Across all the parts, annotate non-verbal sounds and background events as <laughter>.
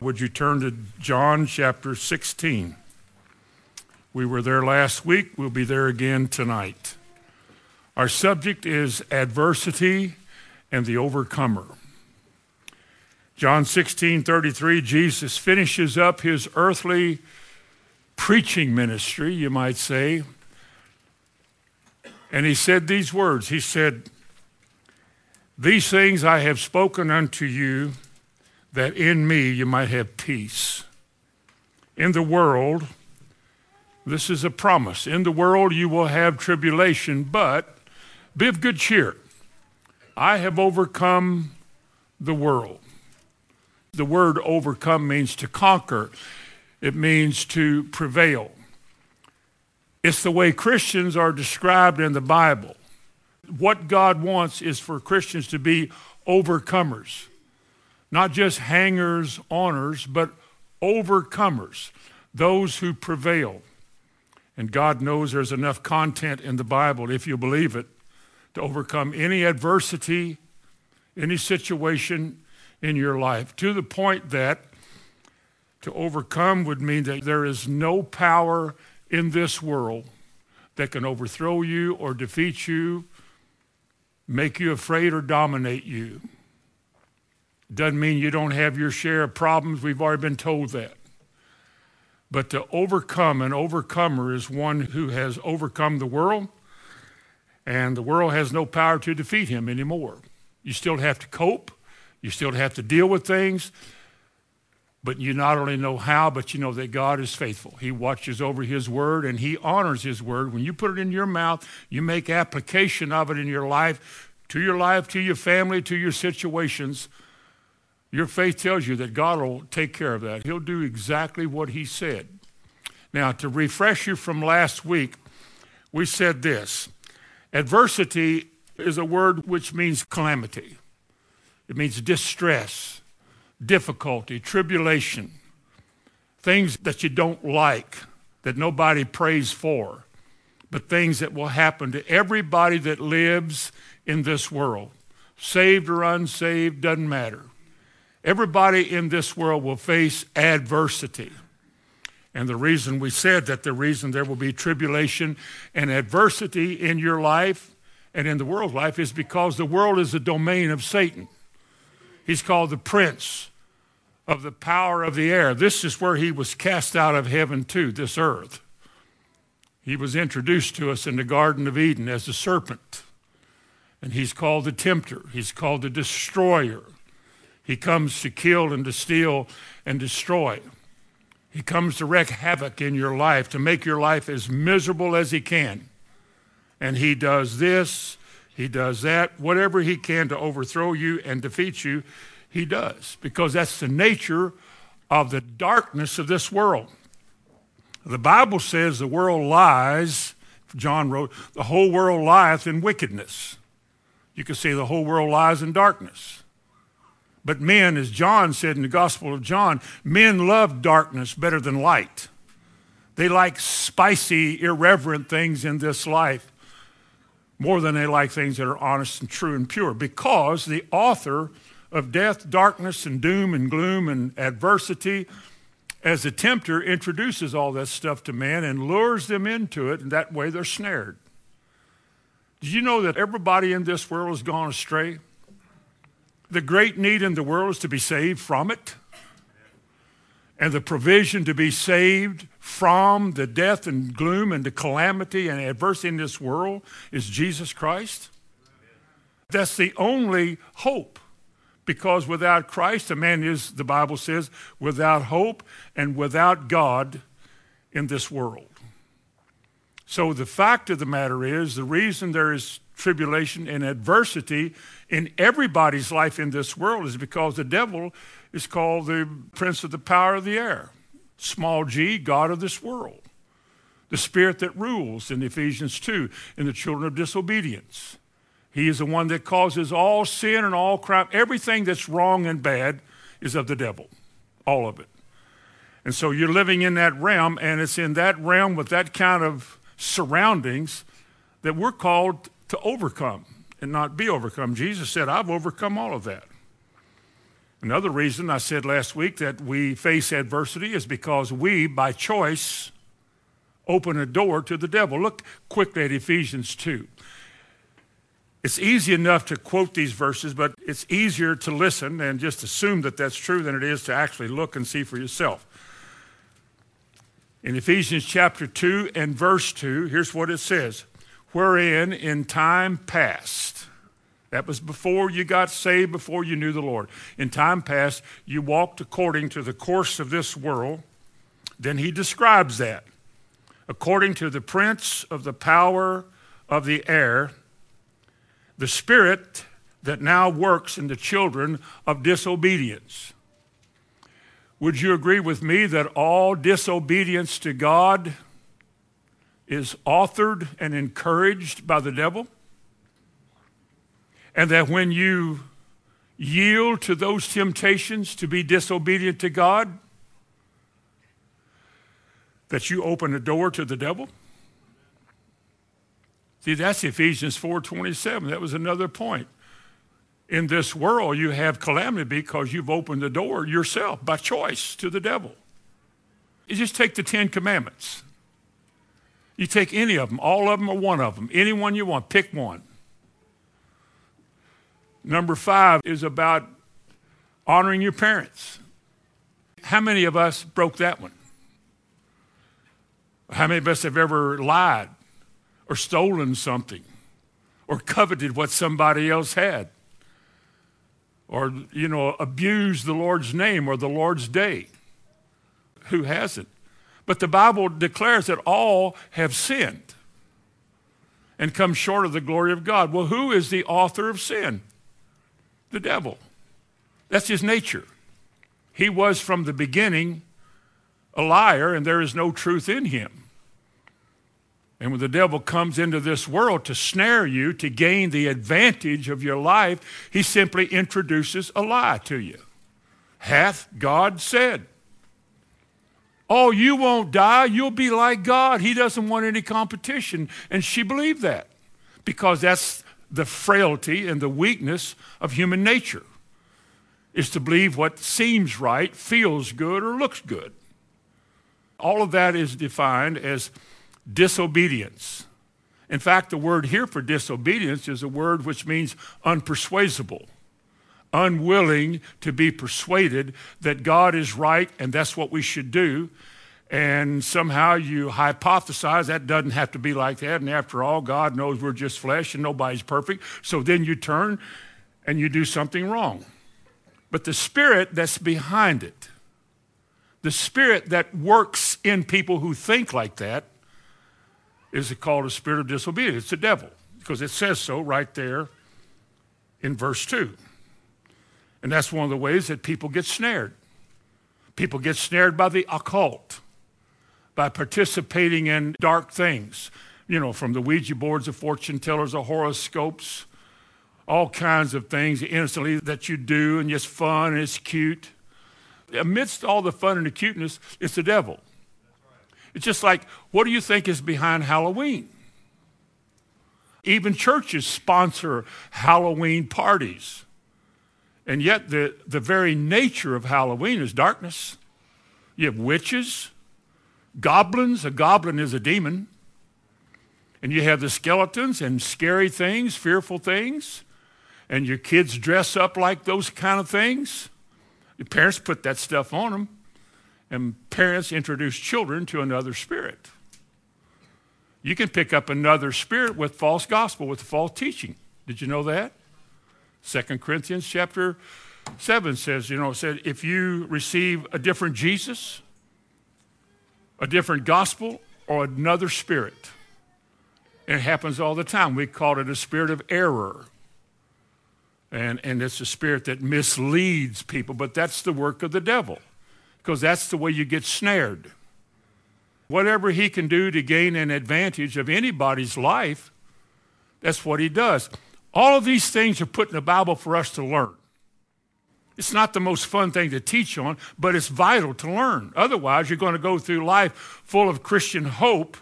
Would you turn to John chapter 16? We were there last week. We'll be there again tonight. Our subject is adversity and the overcomer. John 16, 33, Jesus finishes up his earthly preaching ministry, you might say. And he said these words He said, These things I have spoken unto you, that in me you might have peace. In the world, this is a promise. In the world you will have tribulation, but be of good cheer. I have overcome the world. The word overcome means to conquer, it means to prevail. It's the way Christians are described in the Bible. What God wants is for Christians to be overcomers, not just hangers oners, but overcomers, those who prevail. And God knows there's enough content in the Bible, if you believe it, to overcome any adversity, any situation in your life, to the point that to overcome would mean that there is no power in this world that can overthrow you or defeat you, make you afraid or dominate you. Doesn't mean you don't have your share of problems. We've already been told that. But to overcome, an overcomer is one who has overcome the world, and the world has no power to defeat him anymore. You still have to cope, you still have to deal with things, but you not only know how, but you know that God is faithful. He watches over His word and He honors His word. When you put it in your mouth, you make application of it in your life, to your life, to your family, to your situations. Your faith tells you that God will take care of that. He'll do exactly what He said. Now, to refresh you from last week, we said this adversity is a word which means calamity, it means distress difficulty, tribulation, things that you don't like, that nobody prays for, but things that will happen to everybody that lives in this world. Saved or unsaved, doesn't matter. Everybody in this world will face adversity. And the reason we said that the reason there will be tribulation and adversity in your life and in the world's life is because the world is the domain of Satan. He's called the prince of the power of the air. This is where he was cast out of heaven to this earth. He was introduced to us in the Garden of Eden as a serpent. And he's called the tempter, he's called the destroyer. He comes to kill and to steal and destroy. He comes to wreak havoc in your life, to make your life as miserable as he can. And he does this, he does that, whatever he can to overthrow you and defeat you he does, because that's the nature of the darkness of this world. The Bible says the world lies, John wrote, the whole world lieth in wickedness. You can say the whole world lies in darkness. But men, as John said in the Gospel of John, men love darkness better than light. They like spicy, irreverent things in this life more than they like things that are honest and true and pure because the author of death, darkness, and doom and gloom and adversity as the tempter introduces all that stuff to man and lures them into it, and that way they're snared. Did you know that everybody in this world has gone astray? The great need in the world is to be saved from it. And the provision to be saved from the death and gloom and the calamity and adversity in this world is Jesus Christ. That's the only hope because without Christ, a man is, the Bible says, without hope and without God in this world. So the fact of the matter is, the reason there is tribulation and adversity in everybody's life in this world is because the devil is called the prince of the power of the air, small g, God of this world. The spirit that rules in Ephesians 2 in the children of disobedience. He is the one that causes all sin and all crime. Everything that's wrong and bad is of the devil, all of it. And so you're living in that realm, and it's in that realm with that kind of surroundings that we're called to overcome and not be overcome. Jesus said, I've overcome all of that. Another reason I said last week that we face adversity is because we, by choice, open a door to the devil. Look quickly at Ephesians 2. It's easy enough to quote these verses, but it's easier to listen and just assume that that's true than it is to actually look and see for yourself. In Ephesians chapter 2 and verse 2, here's what it says Wherein in time past, that was before you got saved, before you knew the Lord. In time past, you walked according to the course of this world. Then he describes that according to the prince of the power of the air, the spirit that now works in the children of disobedience. Would you agree with me that all disobedience to God is authored and encouraged by the devil? And that when you yield to those temptations to be disobedient to God, that you open a door to the devil? See, that's Ephesians 4:27. That was another point. In this world, you have calamity because you've opened the door yourself by choice to the devil. You just take the Ten Commandments. You take any of them, all of them or one of them, any one you want, pick one. Number five is about honoring your parents. How many of us broke that one? How many of us have ever lied or stolen something or coveted what somebody else had or, you know, abused the Lord's name or the Lord's day? Who hasn't? But the Bible declares that all have sinned and come short of the glory of God. Well, who is the author of sin? The devil. That's his nature. He was from the beginning a liar, and there is no truth in him. And when the devil comes into this world to snare you, to gain the advantage of your life, he simply introduces a lie to you. Hath God said? Oh, you won't die. You'll be like God. He doesn't want any competition. And she believed that because that's the frailty and the weakness of human nature is to believe what seems right, feels good, or looks good. All of that is defined as disobedience. In fact, the word here for disobedience is a word which means unpersuadable, unwilling to be persuaded that God is right and that's what we should do. And somehow you hypothesize that doesn't have to be like that. And after all, God knows we're just flesh and nobody's perfect. So then you turn and you do something wrong. But the spirit that's behind it, the spirit that works in people who think like that, is called a spirit of disobedience. It's the devil, because it says so right there in verse 2. And that's one of the ways that people get snared. People get snared by the occult, by participating in dark things, you know, from the Ouija boards of fortune tellers or horoscopes, all kinds of things innocently that you do, and it's fun and it's cute. Amidst all the fun and the cuteness, it's the devil. It's just like, what do you think is behind Halloween? Even churches sponsor Halloween parties. And yet, the, the very nature of Halloween is darkness. You have witches, goblins. A goblin is a demon. And you have the skeletons and scary things, fearful things. And your kids dress up like those kind of things. Your parents put that stuff on them and parents introduce children to another spirit. You can pick up another spirit with false gospel, with false teaching. Did you know that? Second Corinthians chapter 7 says, you know, it said, if you receive a different Jesus, a different gospel, or another spirit, and it happens all the time. We call it a spirit of error. And, and it's a spirit that misleads people, but that's the work of the devil because that's the way you get snared. Whatever he can do to gain an advantage of anybody's life, that's what he does. All of these things are put in the Bible for us to learn. It's not the most fun thing to teach on, but it's vital to learn. Otherwise, you're going to go through life full of Christian hope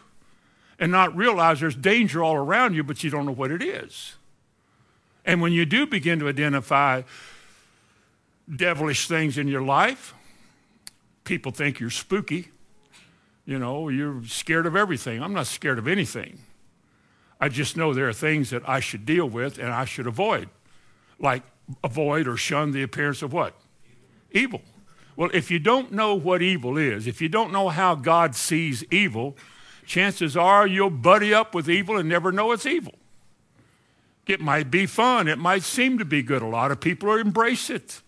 and not realize there's danger all around you, but you don't know what it is. And when you do begin to identify devilish things in your life. People think you're spooky. You know, you're scared of everything. I'm not scared of anything. I just know there are things that I should deal with and I should avoid, like avoid or shun the appearance of what? Evil. Well, if you don't know what evil is, if you don't know how God sees evil, chances are you'll buddy up with evil and never know it's evil. It might be fun. It might seem to be good. A lot of people embrace it.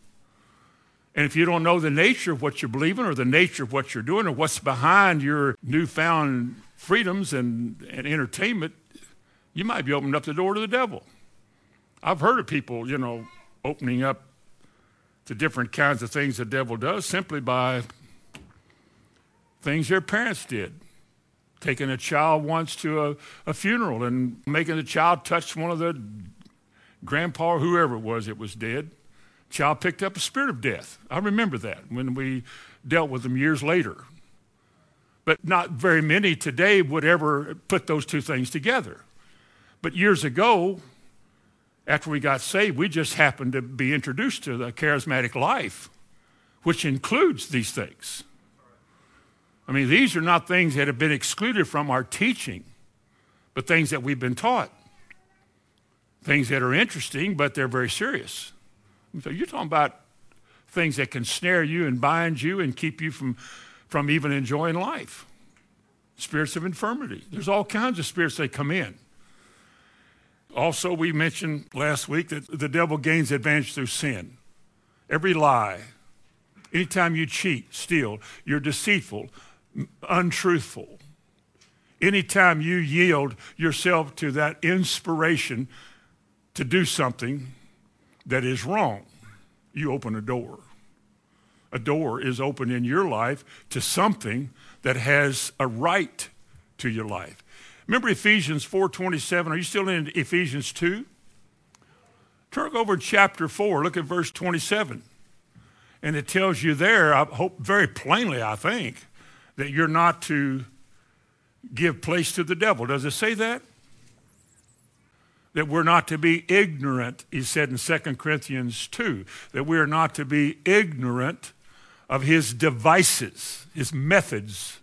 And if you don't know the nature of what you're believing or the nature of what you're doing or what's behind your newfound freedoms and, and entertainment, you might be opening up the door to the devil. I've heard of people, you know, opening up to different kinds of things the devil does simply by things their parents did. Taking a child once to a, a funeral and making the child touch one of the grandpa or whoever it was that was dead. Child picked up a spirit of death. I remember that when we dealt with them years later. But not very many today would ever put those two things together. But years ago, after we got saved, we just happened to be introduced to the charismatic life, which includes these things. I mean, these are not things that have been excluded from our teaching, but things that we've been taught. Things that are interesting, but they're very serious. So you're talking about things that can snare you and bind you and keep you from, from even enjoying life. Spirits of infirmity. There's all kinds of spirits that come in. Also, we mentioned last week that the devil gains advantage through sin. Every lie, anytime you cheat, steal, you're deceitful, untruthful. Anytime you yield yourself to that inspiration to do something that is wrong, you open a door. A door is open in your life to something that has a right to your life. Remember Ephesians 4:27? Are you still in Ephesians 2? Turn over to chapter 4, look at verse 27. And it tells you there, I hope very plainly, I think, that you're not to give place to the devil. Does it say that? That we're not to be ignorant, he said in 2 Corinthians 2, that we are not to be ignorant of his devices, his methods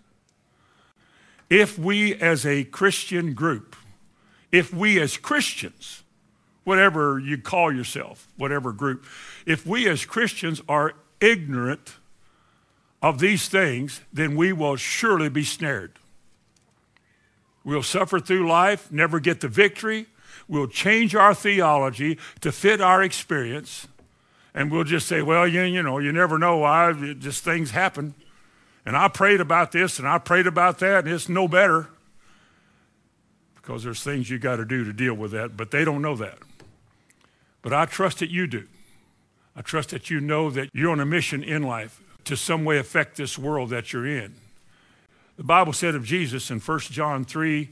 if we as a Christian group, if we as Christians, whatever you call yourself, whatever group, if we as Christians are ignorant of these things, then we will surely be snared. We'll suffer through life, never get the victory. We'll change our theology to fit our experience. And we'll just say, well, you, you know, you never know why, just things happen. And I prayed about this and I prayed about that, and it's no better because there's things you got to do to deal with that, but they don't know that. But I trust that you do. I trust that you know that you're on a mission in life to some way affect this world that you're in. The Bible said of Jesus in 1 John 3,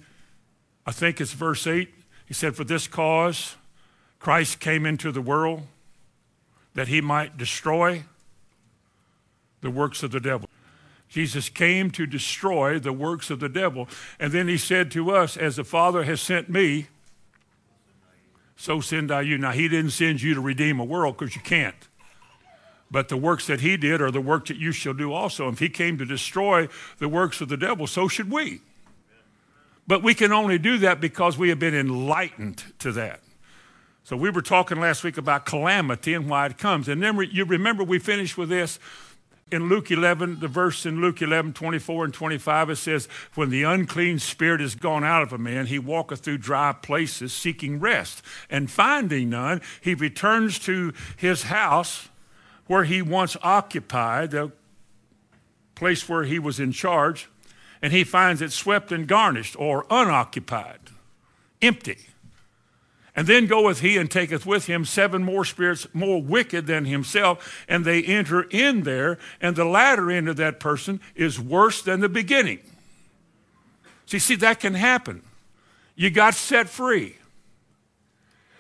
I think it's verse 8, he said, For this cause Christ came into the world that he might destroy the works of the devil. Jesus came to destroy the works of the devil. And then he said to us, As the Father has sent me, so send I you. Now, he didn't send you to redeem a world because you can't. But the works that he did are the work that you shall do also. If he came to destroy the works of the devil, so should we. But we can only do that because we have been enlightened to that. So we were talking last week about calamity and why it comes. And then you remember we finished with this in Luke 11, the verse in Luke 11, 24 and 25, it says, When the unclean spirit is gone out of a man, he walketh through dry places seeking rest. And finding none, he returns to his house where he once occupied, the place where he was in charge, and he finds it swept and garnished or unoccupied, empty. And then goeth he and taketh with him seven more spirits more wicked than himself, and they enter in there, and the latter end of that person is worse than the beginning. See, see, that can happen. You got set free.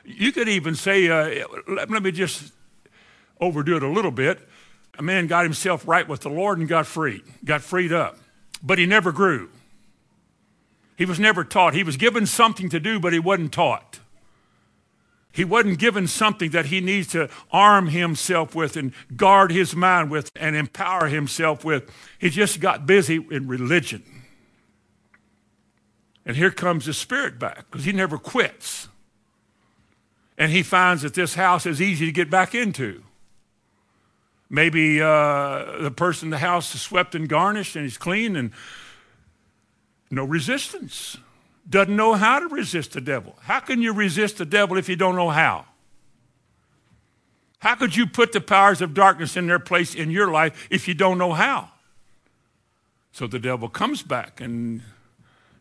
You could even say, uh, let, let me just overdo it a little bit. A man got himself right with the Lord and got freed, got freed up. But he never grew. He was never taught. He was given something to do, but he wasn't taught. He wasn't given something that he needs to arm himself with and guard his mind with and empower himself with. He just got busy in religion. And here comes the spirit back because he never quits. And he finds that this house is easy to get back into. Maybe uh, the person in the house is swept and garnished and he's clean and no resistance doesn't know how to resist the devil. How can you resist the devil if you don't know how? How could you put the powers of darkness in their place in your life if you don't know how? So the devil comes back and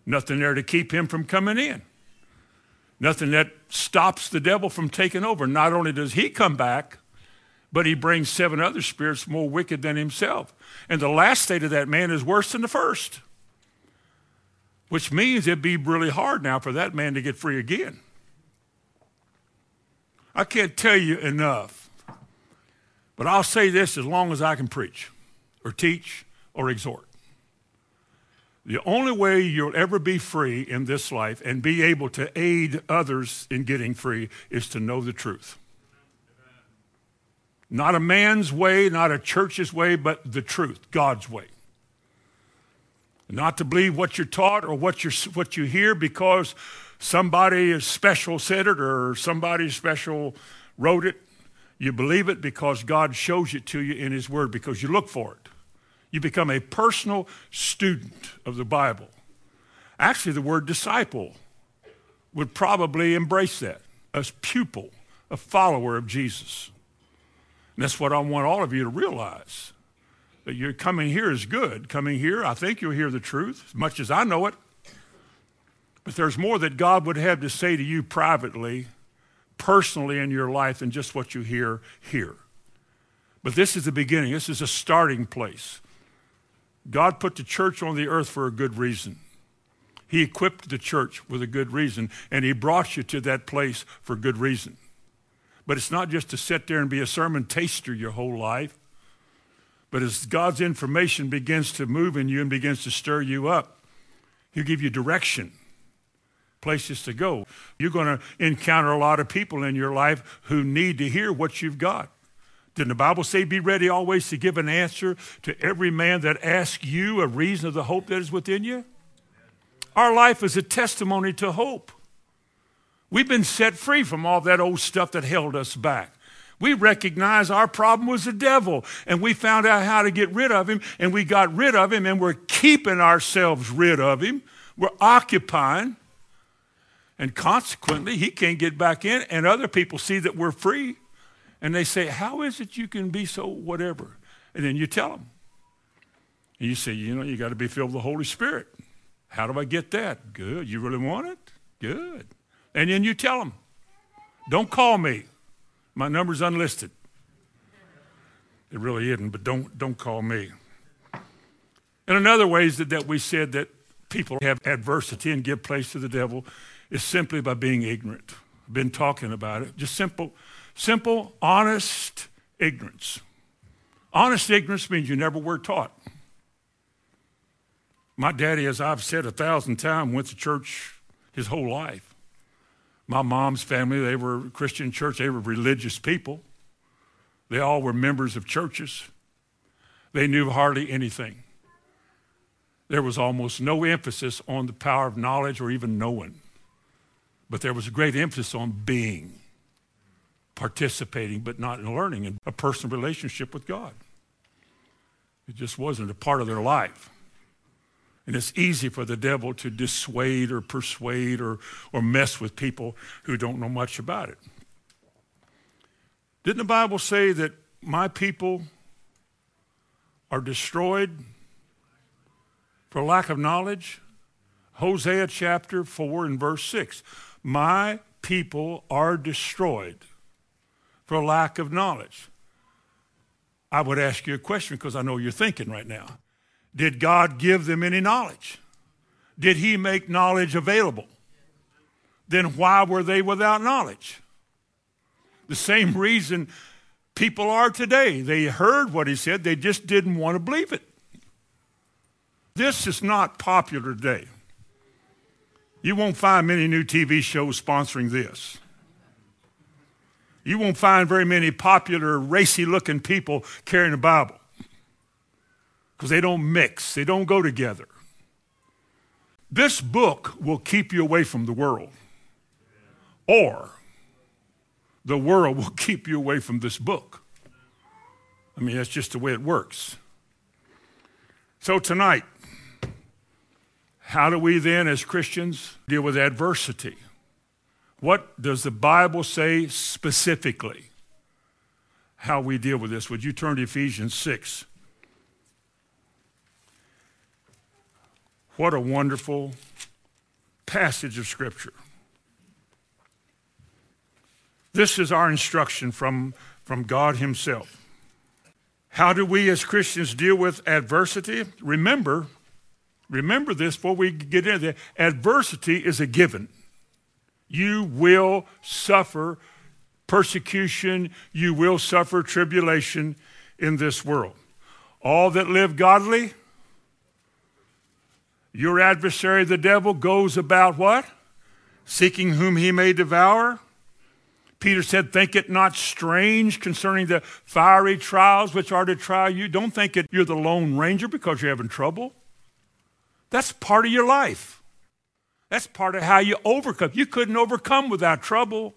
nothing there to keep him from coming in. Nothing that stops the devil from taking over. Not only does he come back, but he brings seven other spirits more wicked than himself. And the last state of that man is worse than the first which means it'd be really hard now for that man to get free again. I can't tell you enough, but I'll say this as long as I can preach or teach or exhort. The only way you'll ever be free in this life and be able to aid others in getting free is to know the truth. Not a man's way, not a church's way, but the truth, God's way. Not to believe what you're taught or what, you're, what you hear because somebody is special said it or somebody special wrote it. You believe it because God shows it to you in His Word because you look for it. You become a personal student of the Bible. Actually, the word disciple would probably embrace that. A pupil, a follower of Jesus. And that's what I want all of you to realize you're coming here is good. Coming here, I think you'll hear the truth as much as I know it. But there's more that God would have to say to you privately, personally in your life than just what you hear here. But this is the beginning. This is a starting place. God put the church on the earth for a good reason. He equipped the church with a good reason, and he brought you to that place for good reason. But it's not just to sit there and be a sermon taster your whole life. But as God's information begins to move in you and begins to stir you up, He'll give you direction, places to go. You're going to encounter a lot of people in your life who need to hear what you've got. Didn't the Bible say, Be ready always to give an answer to every man that asks you a reason of the hope that is within you? Our life is a testimony to hope. We've been set free from all that old stuff that held us back. We recognized our problem was the devil, and we found out how to get rid of him, and we got rid of him, and we're keeping ourselves rid of him. We're occupying, and consequently, he can't get back in, and other people see that we're free, and they say, How is it you can be so whatever? And then you tell them. And you say, You know, you got to be filled with the Holy Spirit. How do I get that? Good. You really want it? Good. And then you tell them, Don't call me. My number's unlisted. It really isn't, but don't, don't call me. And another ways that, that we said that people have adversity and give place to the devil is simply by being ignorant. I've been talking about it. Just simple, simple, honest ignorance. Honest ignorance means you never were taught. My daddy, as I've said a thousand times, went to church his whole life. My mom's family, they were Christian church, they were religious people. They all were members of churches. They knew hardly anything. There was almost no emphasis on the power of knowledge or even knowing, but there was a great emphasis on being, participating, but not in learning, in a personal relationship with God. It just wasn't a part of their life. And it's easy for the devil to dissuade or persuade or, or mess with people who don't know much about it. Didn't the Bible say that my people are destroyed for lack of knowledge? Hosea chapter 4 and verse 6. My people are destroyed for lack of knowledge. I would ask you a question because I know you're thinking right now. Did God give them any knowledge? Did he make knowledge available? Then why were they without knowledge? The same reason people are today. They heard what he said, they just didn't want to believe it. This is not popular today. You won't find many new TV shows sponsoring this. You won't find very many popular, racy looking people carrying a Bible because they don't mix, they don't go together. This book will keep you away from the world, or the world <laughs> will keep you away from this book. I mean, that's just the way it works. So, tonight, how do we then, as Christians, deal with adversity? What does the Bible say specifically how we deal with this? Would you turn to Ephesians 6? What a wonderful passage of Scripture. This is our instruction from, from God Himself. How do we as Christians deal with adversity? Remember, remember this before we get into that. Adversity is a given. You will suffer persecution, you will suffer tribulation in this world. All that live godly, your adversary, the devil, goes about what? Seeking whom he may devour. Peter said, Think it not strange concerning the fiery trials which are to try you. Don't think it you're the lone ranger because you're having trouble. That's part of your life. That's part of how you overcome. You couldn't overcome without trouble.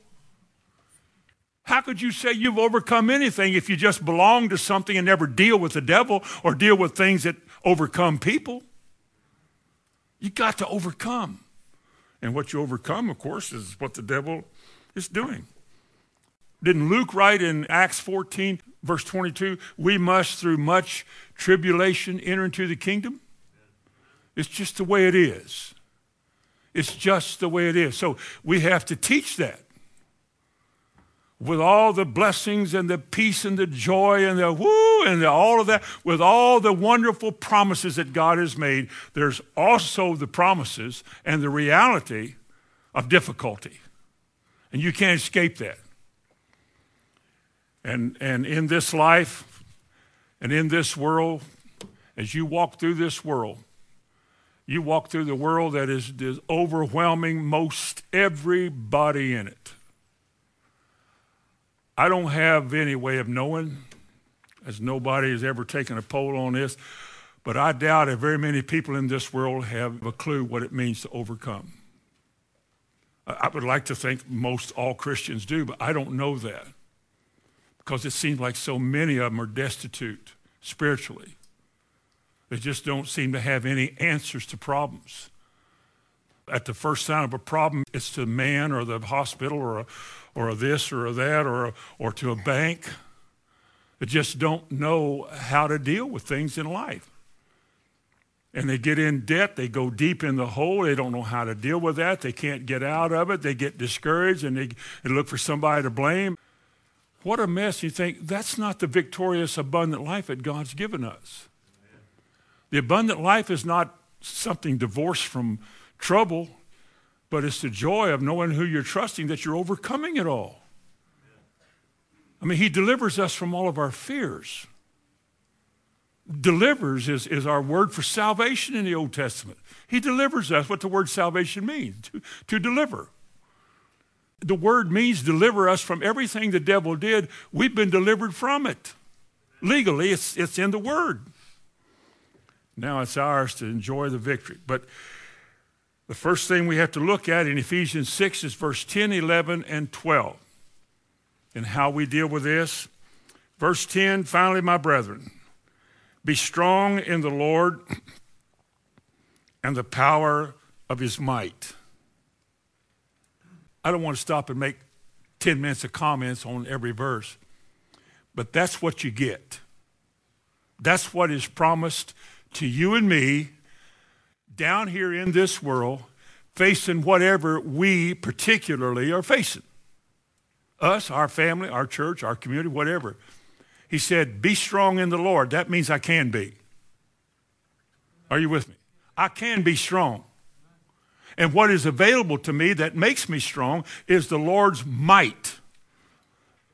How could you say you've overcome anything if you just belong to something and never deal with the devil or deal with things that overcome people? You got to overcome. And what you overcome, of course, is what the devil is doing. Didn't Luke write in Acts 14, verse 22, we must through much tribulation enter into the kingdom? It's just the way it is. It's just the way it is. So we have to teach that. With all the blessings and the peace and the joy and the woo and the, all of that, with all the wonderful promises that God has made, there's also the promises and the reality of difficulty. And you can't escape that. And, and in this life and in this world, as you walk through this world, you walk through the world that is, is overwhelming most everybody in it. I don't have any way of knowing, as nobody has ever taken a poll on this, but I doubt if very many people in this world have a clue what it means to overcome. I would like to think most all Christians do, but I don't know that because it seems like so many of them are destitute spiritually. They just don't seem to have any answers to problems. At the first sign of a problem, it's to man or the hospital or a, or a this or a that or, a, or to a bank. They just don't know how to deal with things in life. And they get in debt, they go deep in the hole, they don't know how to deal with that, they can't get out of it, they get discouraged and they, they look for somebody to blame. What a mess. You think that's not the victorious, abundant life that God's given us. The abundant life is not something divorced from trouble, but it's the joy of knowing who you're trusting that you're overcoming it all. I mean, He delivers us from all of our fears. Delivers is, is our word for salvation in the Old Testament. He delivers us what the word salvation means to, to deliver. The word means deliver us from everything the devil did. We've been delivered from it. Legally, it's, it's in the word. Now it's ours to enjoy the victory. But the first thing we have to look at in Ephesians 6 is verse 10, 11, and 12. And how we deal with this. Verse 10 finally, my brethren, be strong in the Lord and the power of his might. I don't want to stop and make 10 minutes of comments on every verse, but that's what you get. That's what is promised to you and me down here in this world facing whatever we particularly are facing. Us, our family, our church, our community, whatever. He said, Be strong in the Lord. That means I can be. Are you with me? I can be strong. And what is available to me that makes me strong is the Lord's might.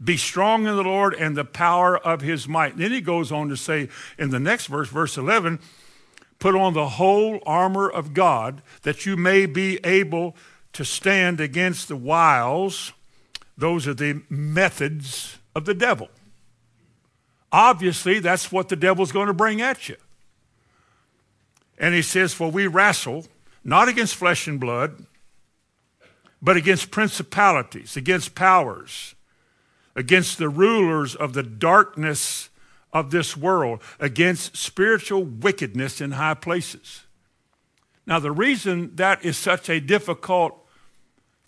Be strong in the Lord and the power of his might. Then he goes on to say in the next verse, verse 11, put on the whole armor of God that you may be able to stand against the wiles Those are the methods of the devil. Obviously, that's what the devil's going to bring at you. And he says, For we wrestle not against flesh and blood, but against principalities, against powers, against the rulers of the darkness of this world, against spiritual wickedness in high places. Now, the reason that is such a difficult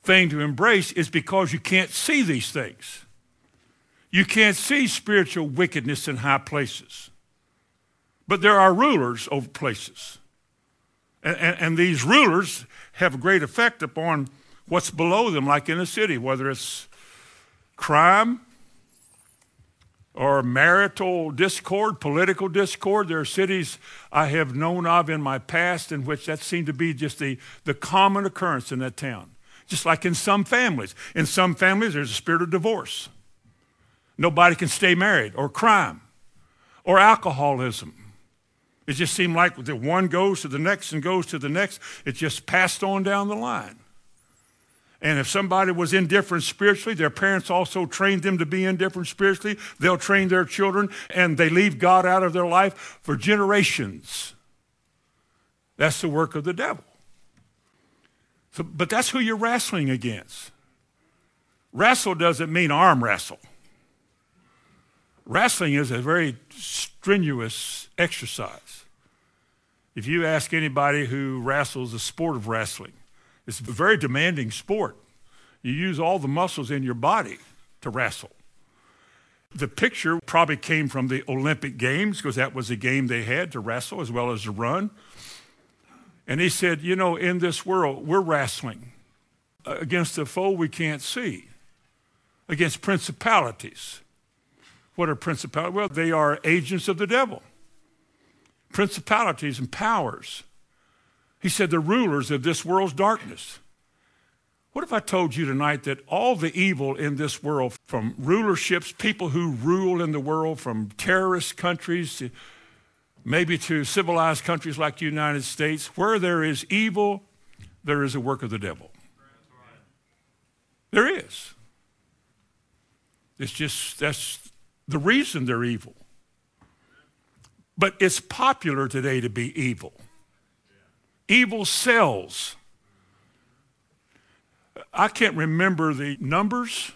thing to embrace is because you can't see these things. You can't see spiritual wickedness in high places. But there are rulers over places. And, and, and, these rulers have a great effect upon what's below them, like in a city, whether it's crime or marital discord, political discord. There are cities I have known of in my past in which that seemed to be just the, the common occurrence in that town. Just like in some families. In some families, there's a spirit of divorce. Nobody can stay married, or crime, or alcoholism. It just seemed like the one goes to the next and goes to the next. It just passed on down the line. And if somebody was indifferent spiritually, their parents also trained them to be indifferent spiritually. They'll train their children and they leave God out of their life for generations. That's the work of the devil. So, but that's who you're wrestling against. Wrestle doesn't mean arm wrestle. Wrestling is a very strenuous exercise. If you ask anybody who wrestles the sport of wrestling, it's a very demanding sport. You use all the muscles in your body to wrestle. The picture probably came from the Olympic Games because that was a game they had to wrestle as well as to run. And he said, You know, in this world, we're wrestling against a foe we can't see, against principalities. What are principalities? Well, they are agents of the devil, principalities and powers. He said, the rulers of this world's darkness. What if I told you tonight that all the evil in this world, from rulerships, people who rule in the world, from terrorist countries to maybe to civilized countries like the United States, where there is evil, there is a work of the devil. There is. It's just, that's the reason they're evil. But it's popular today to be evil. Evil sells. I can't remember the numbers,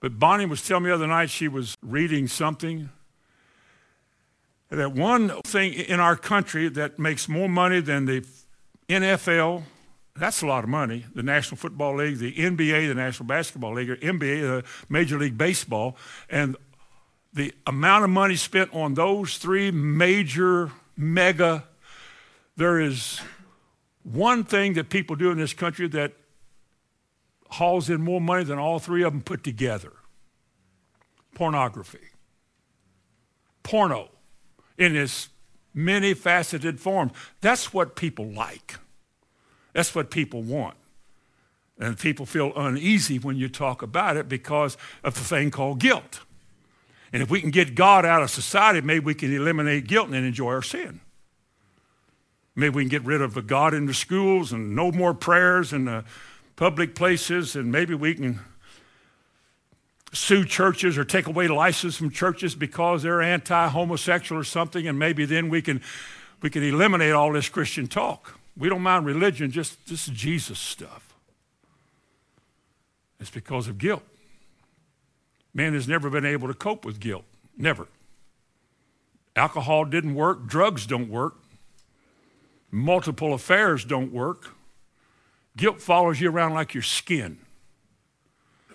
but Bonnie was telling me the other night she was reading something that one thing in our country that makes more money than the NFL, that's a lot of money, the National Football League, the NBA, the National Basketball League, or NBA, the uh, Major League Baseball, and the amount of money spent on those three major mega, there is one thing that people do in this country that hauls in more money than all three of them put together pornography. Porno in its many faceted forms. That's what people like. That's what people want. And people feel uneasy when you talk about it because of the thing called guilt. And if we can get God out of society, maybe we can eliminate guilt and enjoy our sin. Maybe we can get rid of the God in the schools and no more prayers in the public places, and maybe we can sue churches or take away license from churches because they're anti-homosexual or something, and maybe then we can we can eliminate all this Christian talk. We don't mind religion, just this Jesus stuff. It's because of guilt. Man has never been able to cope with guilt. Never. Alcohol didn't work, drugs don't work, multiple affairs don't work. Guilt follows you around like your skin,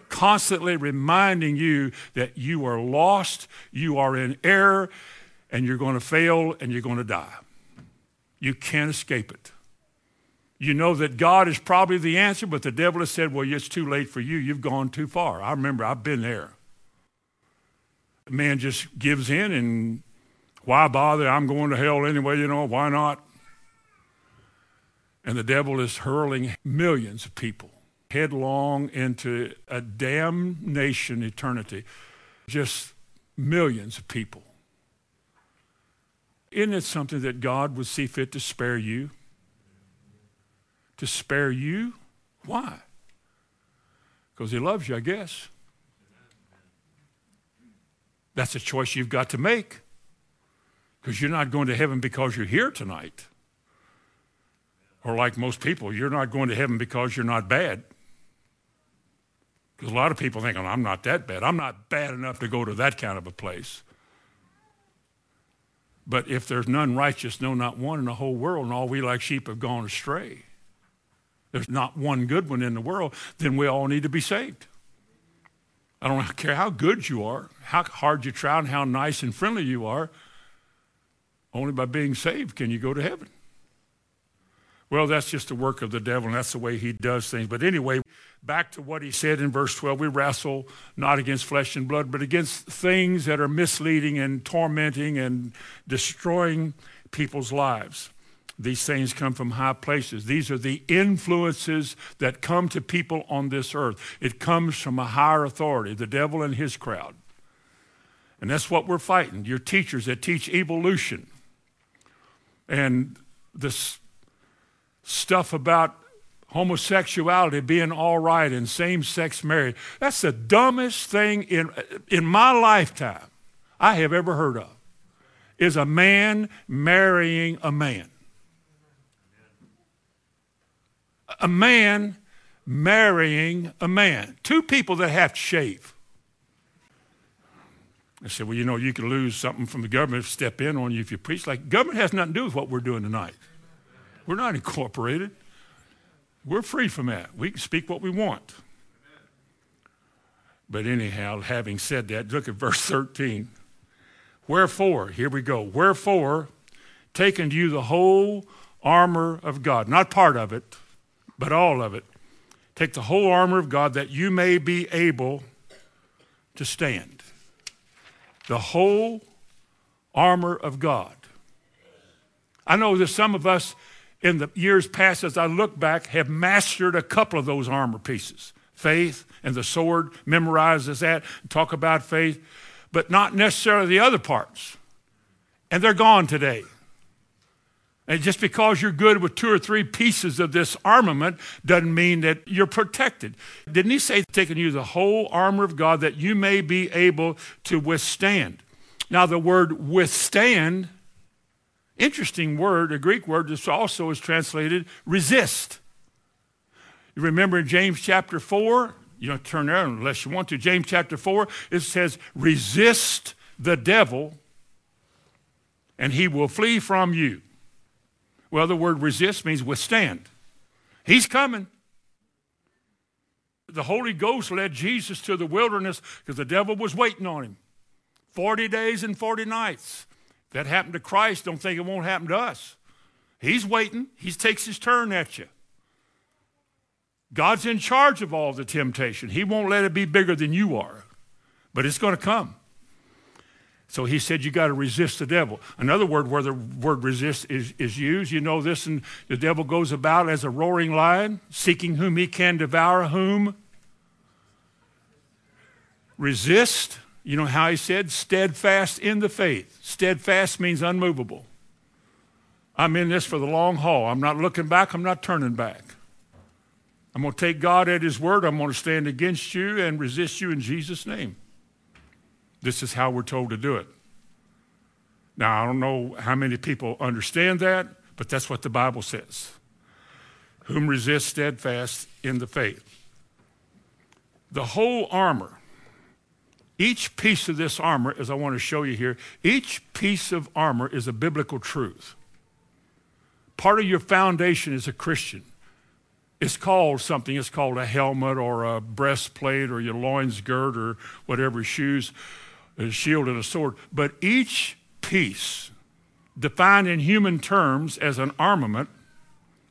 constantly reminding you that you are lost, you are in error, and you're going to fail and you're going to die. You can't escape it. You know that God is probably the answer, but the devil has said, Well, it's too late for you. You've gone too far. I remember I've been there man just gives in and why bother? I'm going to hell anyway, you know, why not? And the devil is hurling millions of people headlong into a damnation eternity. Just millions of people. Isn't it something that God would see fit to spare you? To spare you? Why? Because he loves you, I guess. That's a choice you've got to make because you're not going to heaven because you're here tonight. Or like most people, you're not going to heaven because you're not bad. Because a lot of people think, I'm not that bad. I'm not bad enough to go to that kind of a place. But if there's none righteous, no, not one in the whole world, and all we like sheep have gone astray, there's not one good one in the world, then we all need to be saved. I don't <laughs> care how good you are, how hard you try, and how nice and friendly you are. Only by being saved can you go to heaven. Well, that's just the work of the devil, and that's the way he does things. But anyway, back to what he said in verse 12 we wrestle not against flesh and blood, but against things that are misleading and tormenting and destroying people's lives. These things come from high places. These are the influences that come to people on this earth. It comes from a higher authority, the devil and his crowd. And that's what we're fighting. Your teachers that teach evolution and this stuff about homosexuality being all right and same-sex marriage. That's the dumbest thing in, in my lifetime I have ever heard of, is a man marrying a man. A man marrying a man. Two people that have to shave. I said, well, you know, you can lose something from the government if step in on you if you preach. Like, government has nothing to do with what we're doing tonight. We're not incorporated. We're free from that. We can speak what we want. But anyhow, having said that, look at verse 13. Wherefore, here we go. Wherefore, taking you the whole armor of God, not part of it, but all of it. Take the whole armor of God that you may be able to stand. The whole armor of God. I know that some of us in the years past, as I look back, have mastered a couple of those armor pieces faith and the sword, memorizes that, talk about faith, but not necessarily the other parts. And they're gone today. And just because you're good with two or three pieces of this armament doesn't mean that you're protected. Didn't he say, taking you the whole armor of God that you may be able to withstand? Now, the word withstand Interesting word, a Greek word, this also is translated resist. You remember in James chapter 4, you don't turn there unless you want to. James chapter 4, it says, resist the devil and he will flee from you. Well, the word resist means withstand. He's coming. The Holy Ghost led Jesus to the wilderness because the devil was waiting on him. 40 days and 40 nights that happened to Christ, don't think it won't happen to us. He's waiting. He takes his turn at you. God's in charge of all the temptation. He won't let it be bigger than you are, but it's going to come. So he said you got to resist the devil. Another word where the word resist is, is used, you know this, and the devil goes about as a roaring lion, seeking whom he can devour, whom resist you know how he said? Steadfast in the faith. Steadfast means unmovable. I'm in this for the long haul. I'm not looking back, I'm not turning back. I'm going to take God at his word. I'm going to stand against you and resist you in Jesus' name. This is how we're told to do it. Now, I don't know how many people understand that, but that's what the Bible says. Whom resist steadfast in the faith. The whole armor each piece of this armor, as I want to show you here, each piece of armor is a biblical truth. Part of your foundation as a Christian it's called something. It's called a helmet or a breastplate or your loins girt or whatever, shoes, a shield and a sword. But each piece, defined in human terms as an armament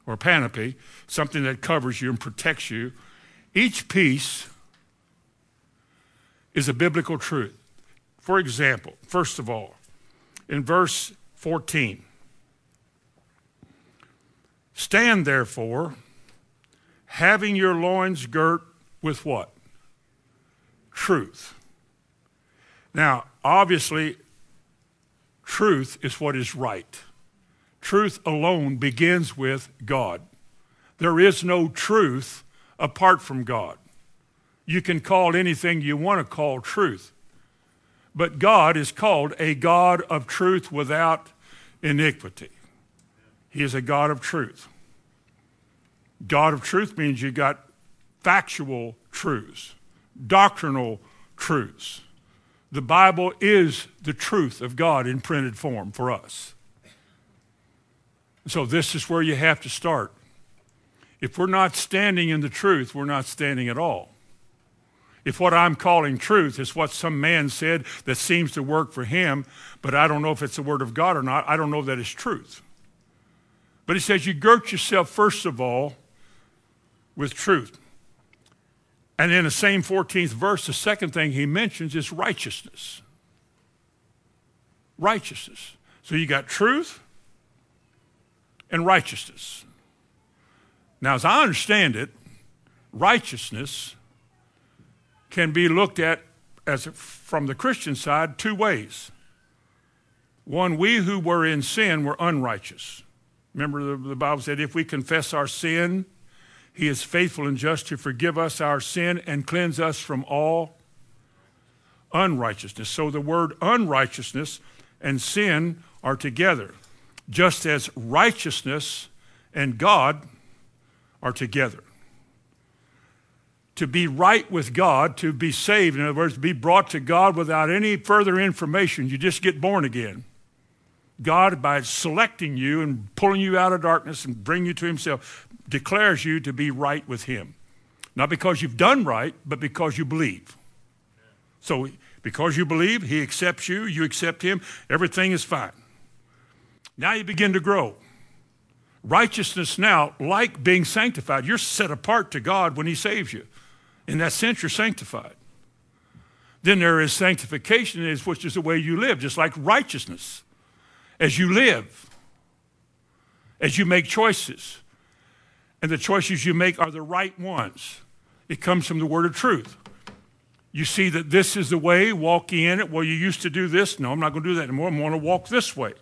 or panoply, something that covers you and protects you, each piece is a biblical truth. For example, first of all, in verse 14, stand therefore, having your loins girt with what? Truth. Now, obviously, truth is what is right. Truth alone begins with God. There is no truth apart from God. You can call anything you want to call truth. But God is called a God of truth without iniquity. He is a God of truth. God of truth means you got factual truths, doctrinal truths. The Bible is the truth of God in printed form for us. So, this is where you have to start. If we're not standing in the truth, we're not standing at all. If what I'm calling truth is what some man said that seems to work for him, but I don't know if it's the word of God or not, I don't know that it's truth. But he says you girt yourself, first of all, with truth. And in the same 14th verse, the second thing he mentions is righteousness. Righteousness. So you got truth and righteousness. Now, as I understand it, righteousness can be looked at as from the Christian side two ways. One, we who were in sin were unrighteous. Remember, the, the Bible said, if we confess our sin, he is faithful and just to forgive us our sin and cleanse us from all unrighteousness. So the word unrighteousness and sin are together, just as righteousness and God are together. To be right with God, to be saved, in other words, be brought to God without any further information, you just get born again. God, by selecting you and pulling you out of darkness and bringing you to Himself, declares you to be right with Him. Not because you've done right, but because you believe. So, because you believe, He accepts you, you accept Him, everything is fine. Now you begin to grow. Righteousness now, like being sanctified, you're set apart to God when He saves you. In that sense, you're sanctified. Then there is sanctification, which is the way you live, just like righteousness. As you live, as you make choices, and the choices you make are the right ones. It comes from the word of truth. You see that this is the way, walk in it. Well, you used to do this. No, I'm not going to do that anymore. I'm going to walk this way.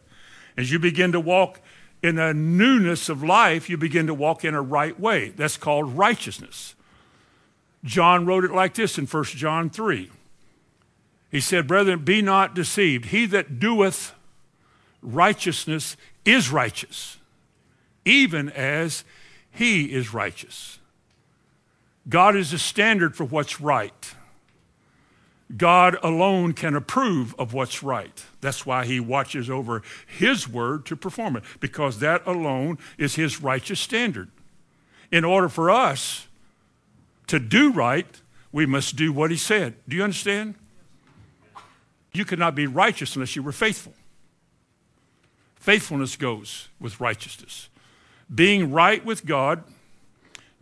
As you begin to walk in a newness of life, you begin to walk in a right way. That's called righteousness. John wrote it like this in 1 John 3. He said, Brethren, be not deceived. He that doeth righteousness is righteous, even as he is righteous. God is a standard for what's right. God alone can approve of what's right. That's why he watches over his word to perform it, because that alone is his righteous standard. In order for us to do right, we must do what he said. Do you understand? You cannot be righteous unless you were faithful. Faithfulness goes with righteousness being right with God,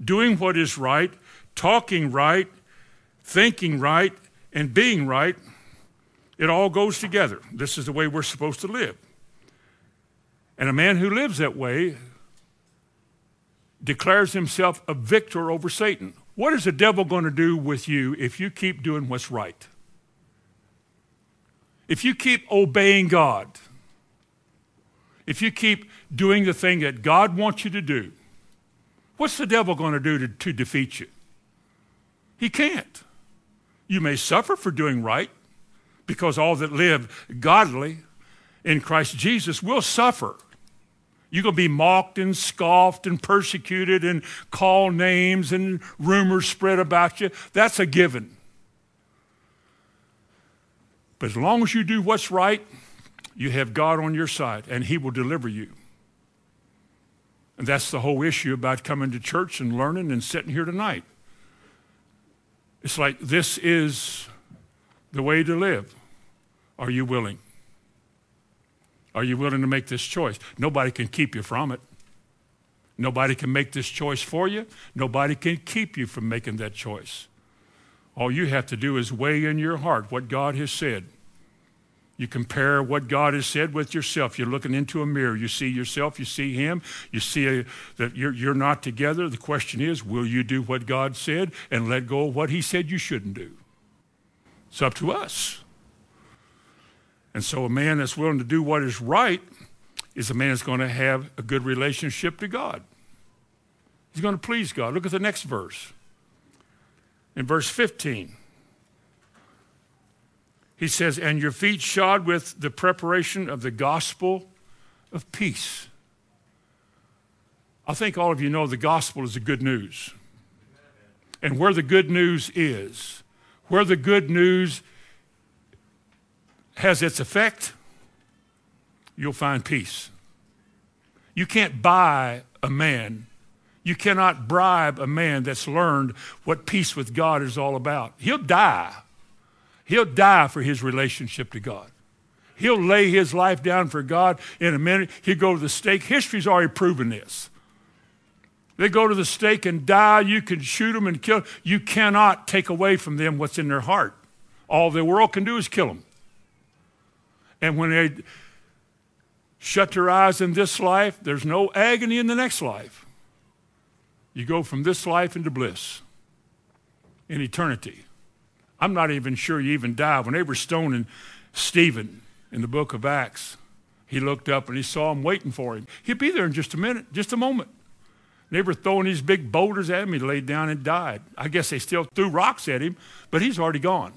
doing what is right, talking right, thinking right, and being right, it all goes together. This is the way we're supposed to live. And a man who lives that way declares himself a victor over Satan. What is the devil going to do with you if you keep doing what's right? If you keep obeying God, if you keep doing the thing that God wants you to do, what's the devil going to do to, defeat you? He can't. You may suffer for doing right because all that live godly in Christ Jesus will suffer. You're going to be mocked and scoffed and persecuted and called names and rumors spread about you. That's a given. But as long as you do what's right, you have God on your side, and He will deliver you. And that's the whole issue about coming to church and learning and sitting here tonight. It's like this is the way to live. Are you willing? Are you willing to make this choice? Nobody can keep you from it. Nobody can make this choice for you. Nobody can keep you from making that choice. All you have to do is weigh in your heart what God has said you compare what God has said with yourself. You're looking into a mirror. You see yourself, you see Him, you see a, that you're, you're not together. The question is, will you do what God said and let go of what He said you shouldn't do? It's up to us. And so, a man that's willing to do what is right is a man that's going to have a good relationship to God. He's going to please God. Look at the next verse. In verse 15, He says, and your feet shod with the preparation of the gospel of peace. I think all of you know the gospel is the good news. And where the good news is, where the good news has its effect, you'll find peace. You can't buy a man. You cannot bribe a man that's learned what peace with God is all about. He'll die He'll die for his relationship to God. He'll lay his life down for God in a minute. He'll go to the stake. History's already proven this. They go to the stake and die. You can shoot them and kill. You cannot take away from them what's in their heart. All the world can do is kill them. And when they shut their eyes in this life, there's no agony in the next life. You go from this life into bliss in eternity. I'm not even sure you even die. When they were stoning Stephen in the book of Acts, he looked up and he saw him waiting for him. He'll be there in just a minute, just a moment. They were throwing these big boulders at him. He laid down and died. I guess they still threw rocks at him, but he's already gone.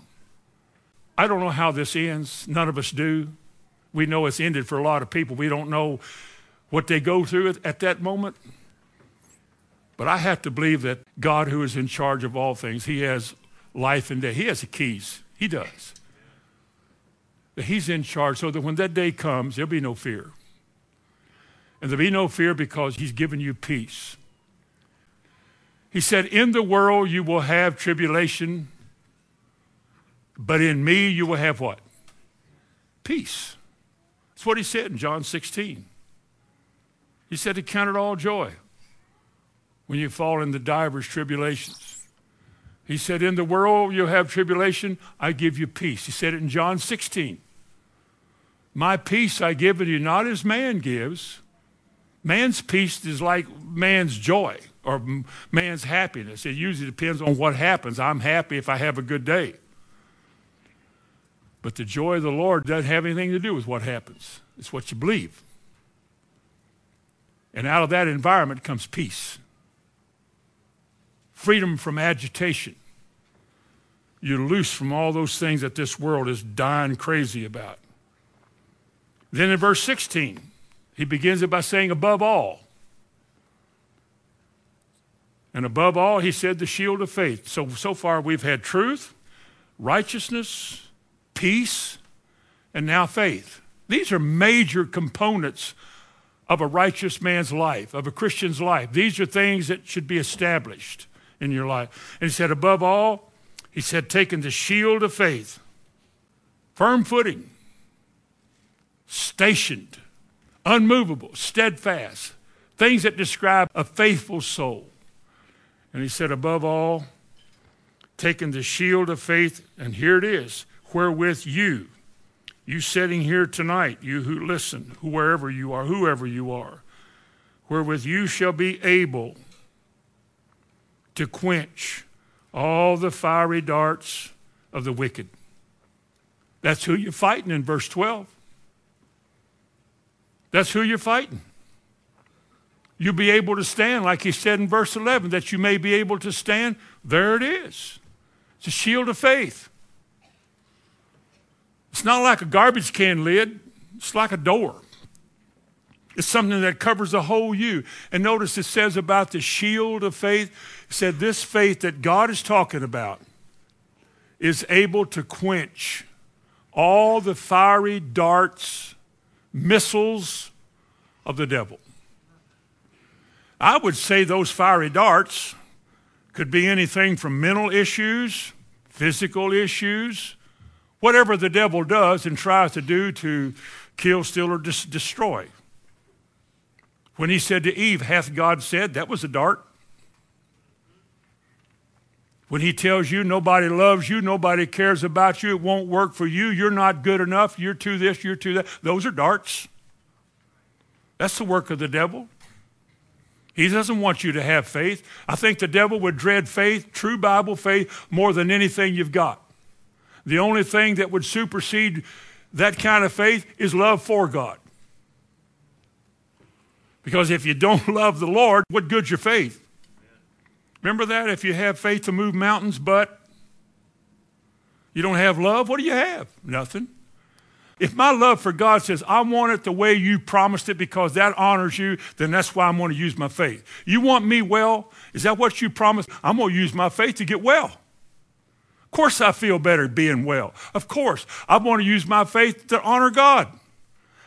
I don't know how this ends. None of us do. We know it's ended for a lot of people. We don't know what they go through at, that moment. But I have to believe that God, who is in charge of all things, He has life and death. He has the keys. He does. That he's in charge so that when that day comes, there'll be no fear. And there'll be no fear because he's given you peace. He said, In the world you will have tribulation, but in me you will have what? Peace. That's what he said in John 16. He said to count it all joy when you fall into divers tribulations. He said, In the world you have tribulation, I give you peace. He said it in John 16. My peace I give to you, not as man gives. Man's peace is like man's joy or man's happiness. It usually depends on what happens. I'm happy if I have a good day. But the joy of the Lord doesn't have anything to do with what happens, it's what you believe. And out of that environment comes peace freedom from agitation. You're loose from all those things that this world is dying crazy about. Then in verse 16, he begins it by saying, above all. And above all, he said, the shield of faith. So, so far, we've had truth, righteousness, peace, and now faith. These are major components of a righteous man's life, of a Christian's life. These are things that should be established in your life. And he said, above all, he said, taking the shield of faith, firm footing, stationed, unmovable, steadfast, things that describe a faithful soul. And he said, above all, taking the shield of faith, and here it is, wherewith you, you sitting here tonight, you who listen, wherever you are, whoever you are, wherewith you shall be able to quench all the fiery darts of the wicked. That's who you're fighting in verse 12. That's who you're fighting. You'll be able to stand, like he said in verse 11, that you may be able to stand. There it is. It's a shield of faith. It's not like a garbage can lid, it's like a door. It's something that covers the whole you. And notice it says about the shield of faith, it said this faith that God is talking about is able to quench all the fiery darts, missiles of the devil. I would say those fiery darts could be anything from mental issues, physical issues, whatever the devil does and tries to do to kill, steal, or dis- destroy. When he said to Eve, Hath God said? That was a dart. When he tells you nobody loves you, nobody cares about you, it won't work for you, you're not good enough, you're too this, you're too that, those are darts. That's the work of the devil. He doesn't want you to have faith. I think the devil would dread faith, true Bible faith, more than anything you've got. The only thing that would supersede that kind of faith is love for God. Because if you don't <laughs> love the Lord, what good's your faith? Remember that? If you have faith to move mountains, but You don't have love? What do you have? Nothing. If my love for God says, I want it the way you promised it because that honors you, then that's why I'm going to use my faith. You want me well? Is that what you promised? I'm going to use my faith to get well. Of course, I feel better being well. Of course, I want to use my faith to honor God.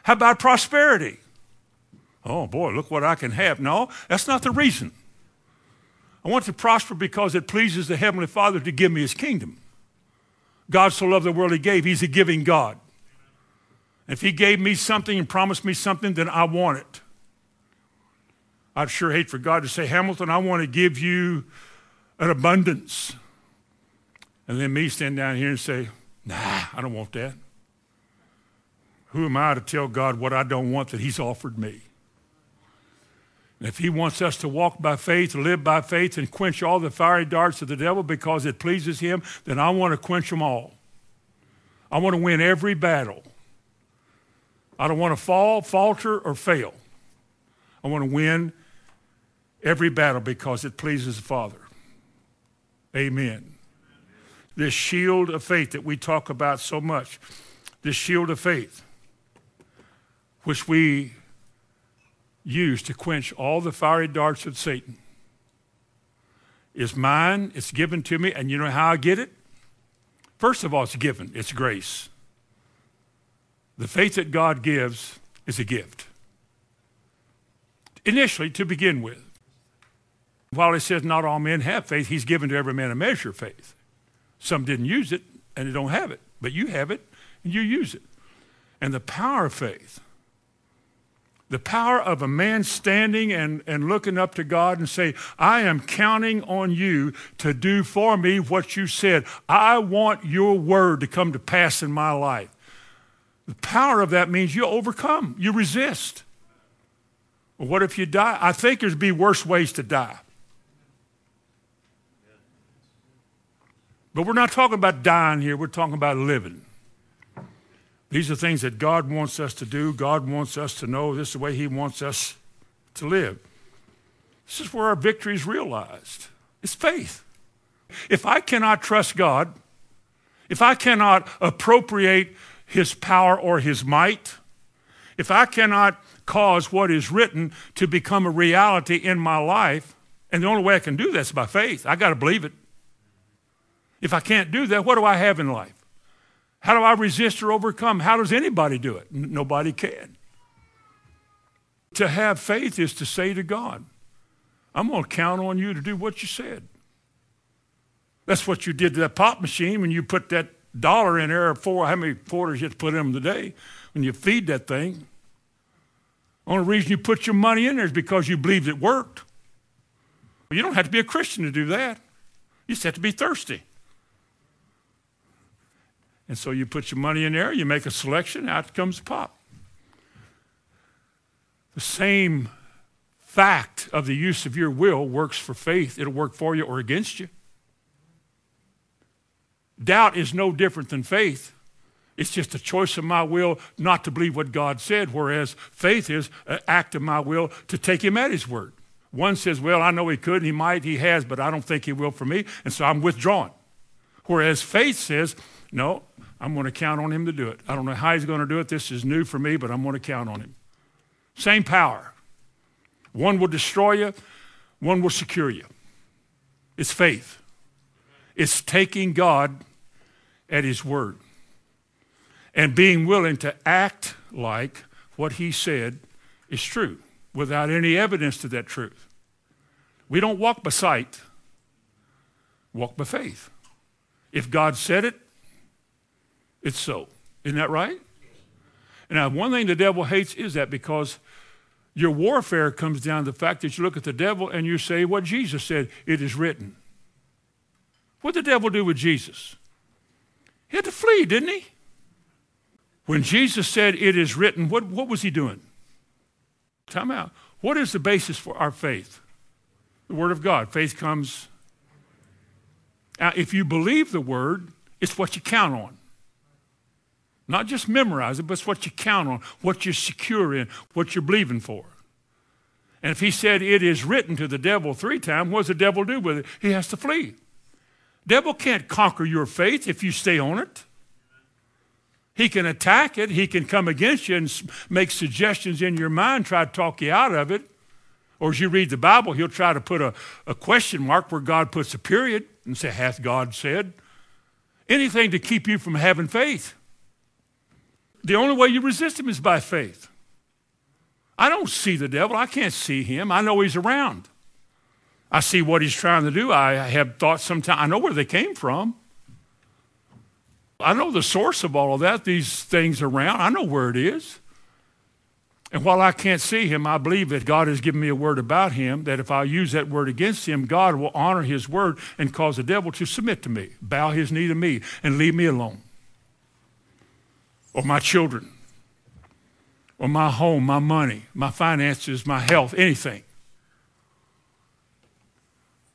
How about prosperity? Oh boy, look what I can have. No, that's not the reason. I want to prosper because it pleases the Heavenly Father to give me His kingdom. God so loved the world He gave. He's a giving God. If he gave me something and promised me something, then I want it. I'd sure hate for God to say, Hamilton, I want to give you an abundance. And then me stand down here and say, nah, I don't want that. Who am I to tell God what I don't want that he's offered me? And if he wants us to walk by faith, live by faith, and quench all the fiery darts of the devil because it pleases him, then I want to quench them all. I want to win every battle. I don't want to fall, falter, or fail. I want to win every battle because it pleases the Father. Amen. This shield of faith that we talk about so much, this shield of faith, which we use to quench all the fiery darts of Satan, is mine, it's given to me, and you know how I get it? First of all, it's given, it's grace. The faith that God gives is a gift. Initially, to begin with. While he says not all men have faith, he's given to every man a measure of faith. Some didn't use it and they don't have it, but you have it and you use it. And the power of faith, the power of a man standing and, and looking up to God and say, I am counting on you to do for me what you said. I want your word to come to pass in my life. The power of that means you overcome, you resist. What if you die? I think there'd be worse ways to die. But we're not talking about dying here, we're talking about living. These are things that God wants us to do. God wants us to know this is the way He wants us to live. This is where our victory is realized. It's faith. If I cannot trust God, if I cannot appropriate his power or his might, if I cannot cause what is written to become a reality in my life, and the only way I can do that is by faith, I got to believe it. If I can't do that, what do I have in life? How do I resist or overcome? How does anybody do it? N- nobody can. To have faith is to say to God, I'm going to count on you to do what you said. That's what you did to that pop machine when you put that dollar in there, or four, how many quarters you have to put in them today when you feed that thing. Only reason you put your money in there is because you believed it worked. You don't have to be a Christian to do that. You just have to be thirsty. And so you put your money in there, you make a selection, out comes pop. The same fact of the use of your will works for faith. It'll work for you or against you. Doubt is no different than faith. It's just a choice of my will not to believe what God said, whereas faith is an act of my will to take him at his word. One says, Well, I know he could, he might, he has, but I don't think he will for me, and so I'm withdrawing. Whereas faith says, No, I'm going to count on him to do it. I don't know how he's going to do it. This is new for me, but I'm going to count on him. Same power. One will destroy you, one will secure you. It's faith. It's taking God at his word and being willing to act like what he said is true without any evidence to that truth. We don't walk by sight, walk by faith. If God said it, it's so. Isn't that right? Now, one thing the devil hates is that because your warfare comes down to the fact that you look at the devil and you say what Jesus said, it is written. What did the devil do with Jesus? He had to flee, didn't he? When Jesus said, It is written, what, what was he doing? Time out. What is the basis for our faith? The Word of God. Faith comes. Now, if you believe the Word, it's what you count on. Not just memorize it, but it's what you count on, what you're secure in, what you're believing for. And if he said it is written to the devil three times, what does the devil do with it? He has to flee. Devil can't conquer your faith if you stay on it. He can attack it. He can come against you and make suggestions in your mind, try to talk you out of it. Or as you read the Bible, he'll try to put a, a question mark where God puts a period and say, Hath God said? Anything to keep you from having faith. The only way you resist him is by faith. I don't see the devil. I can't see him. I know he's around. I see what he's trying to do. I have thoughts sometimes. I know where they came from. I know the source of all of that, these things around. I know where it is. And while I can't see him, I believe that God has given me a word about him, that if I use that word against him, God will honor his word and cause the devil to submit to me, bow his knee to me, and leave me alone. Or my children, or my home, my money, my finances, my health, anything.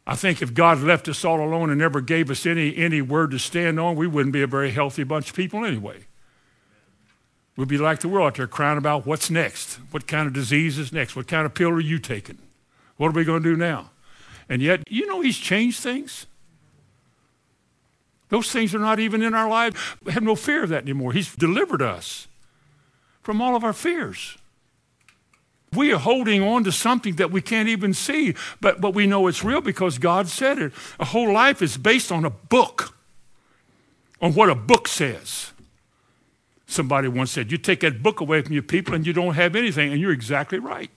I think if God left us all alone and never gave us any, any word to stand on, we wouldn't be a very healthy bunch of people anyway. We'd be like the world out there crying about what's next, what kind of disease is next, what kind of pill are you taking, what are we going to do now? And yet, you know, He's changed things. Those things are not even in our lives. We have no fear of that anymore. He's delivered us from all of our fears. We are holding on to something that we can't even see, but, but we know it's real because God said it. A whole life is based on a book, on what a book says. Somebody once said, You take that book away from your people and you don't have anything, and you're exactly right.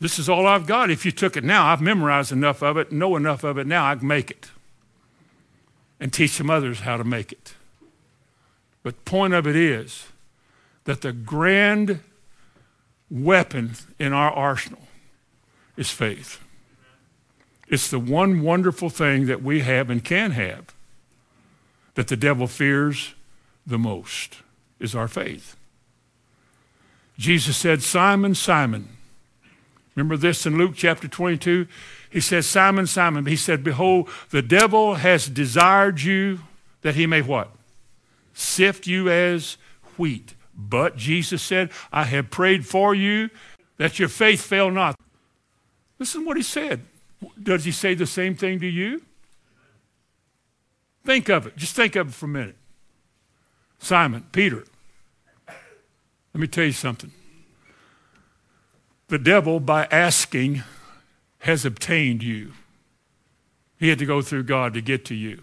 This is all I've got. If you took it now, I've memorized enough of it, know enough of it now, I can make it and teach some others how to make it. But the point of it is that the grand weapon in our arsenal is faith. It's the one wonderful thing that we have and can have that the devil fears the most is our faith. Jesus said, Simon, Simon. Remember this in Luke chapter 22? He says, Simon, Simon. He said, Behold, the devil has desired you that he may what? Sift you as wheat. But Jesus said, I have prayed for you that your faith fail not. Listen to what he said. Does he say the same thing to you? Think of it. Just think of it for a minute. Simon, Peter, let me tell you something. The devil, by asking, has obtained you. He had to go through God to get to you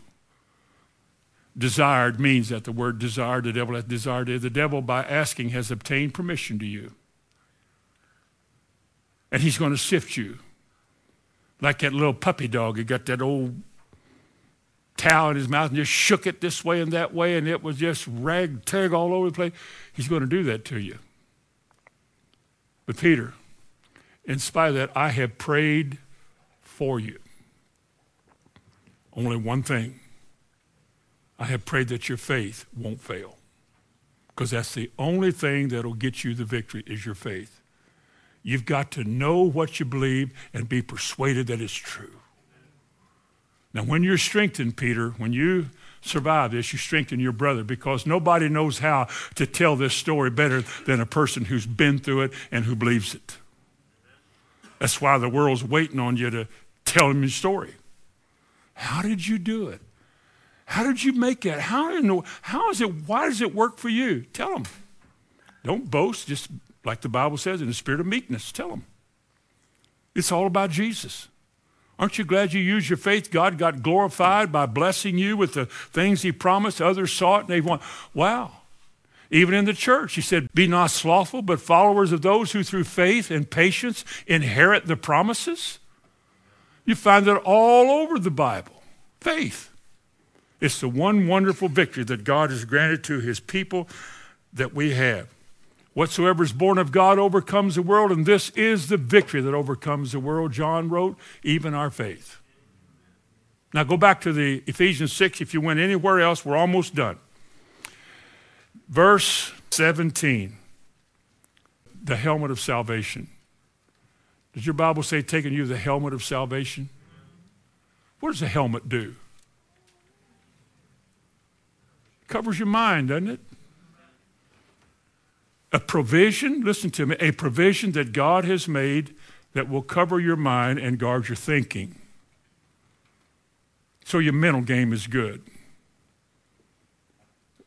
desired means that the word desired, the devil has desired it. The devil, by asking, has obtained permission to you. And he's going to sift you. Like that little puppy dog. He got that old towel in his mouth and just shook it this way and that way, and it was just rag tag all over the place. He's going to do that to you. But Peter, in spite of that, I have prayed for you. Only one thing I have prayed that your faith won't fail. Because that's the only thing that'll get you the victory is your faith. You've got to know what you believe and be persuaded that it's true. Now, when you're strengthened, Peter, when you survive this, you strengthen your brother because nobody knows how to tell this story better than a person who's been through it and who believes it. That's why the world's waiting on you to tell them your story. How did you do it? How did you make that? How, in the, how is it, why does it work for you? Tell them. Don't boast, just like the Bible says, in the spirit of meekness. Tell them. It's all about Jesus. Aren't you glad you used your faith? God got glorified by blessing you with the things He promised. Others saw it and they went, wow. Even in the church, He said, Be not slothful, but followers of those who through faith and patience inherit the promises. You find that all over the Bible. Faith. It's the one wonderful victory that God has granted to his people that we have. Whatsoever is born of God overcomes the world, and this is the victory that overcomes the world, John wrote, even our faith. Now go back to the Ephesians 6. If you went anywhere else, we're almost done. Verse 17 the helmet of salvation. Does your Bible say taking you the helmet of salvation? What does a helmet do? It Covers your mind, doesn't it? A provision, listen to me, a provision that God has made that will cover your mind and guard your thinking. So your mental game is good.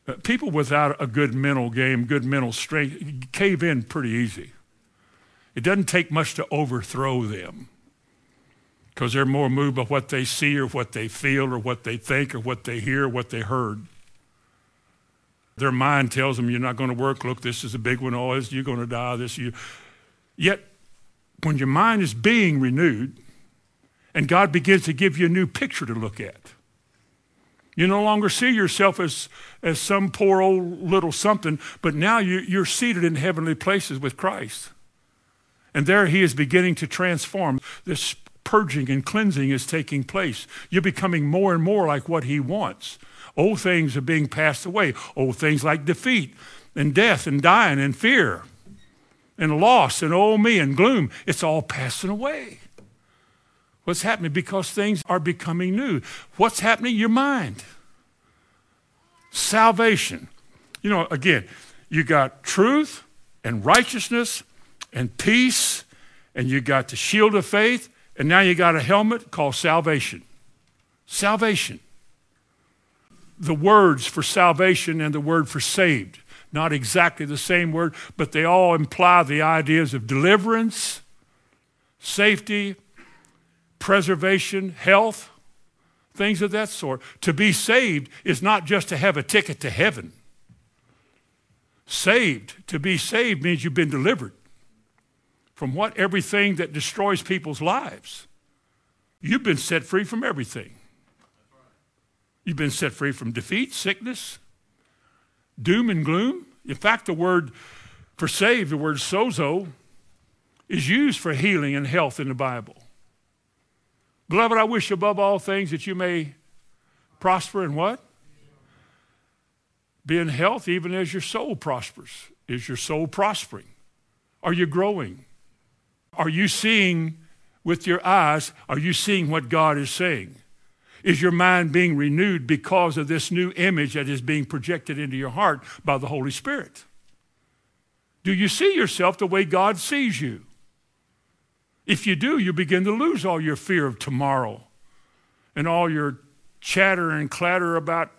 Uh, people without a good mental game, good mental strength, cave in pretty easy. It doesn't take much to overthrow them because they're more moved by what they see or what they feel or what they think or what they hear or what they heard. Their mind tells them you're not going to work. Look, this is a big one. Oh, you're going to die. This you. Yet, when your mind is being renewed, and God begins to give you a new picture to look at, you no longer see yourself as, as some poor old little something, but now you, you're seated in heavenly places with Christ. And there he is beginning to transform. This purging and cleansing is taking place. You're becoming more and more like what he wants. Old things are being passed away. Old things like defeat and death and dying and fear and loss and oh me and gloom, it's all passing away. What's happening? Because things are becoming new. What's happening? Your mind. Salvation. You know, again, you got truth and righteousness and peace, and you got the shield of faith, and now you got a helmet called salvation. Salvation. The words for salvation and the word for saved, not exactly the same word, but they all imply the ideas of deliverance, safety, preservation, health, things of that sort. To be saved is not just to have a ticket to heaven. Saved, to be saved means you've been delivered from what? Everything that destroys people's lives. You've been set free from everything. You've been set free from defeat, sickness, doom and gloom. In fact, the word for saved, the word sozo, is used for healing and health in the Bible. Beloved, I wish above all things that you may prosper in what? Be in health even as your soul prospers. Is your soul prospering? Are you growing? Are you seeing with your eyes? Are you seeing what God is saying? Is your mind being renewed because of this new image that is being projected into your heart by the Holy Spirit? Do you see yourself the way God sees you? If you do, you begin to lose all your fear of tomorrow and all your chatter and clatter about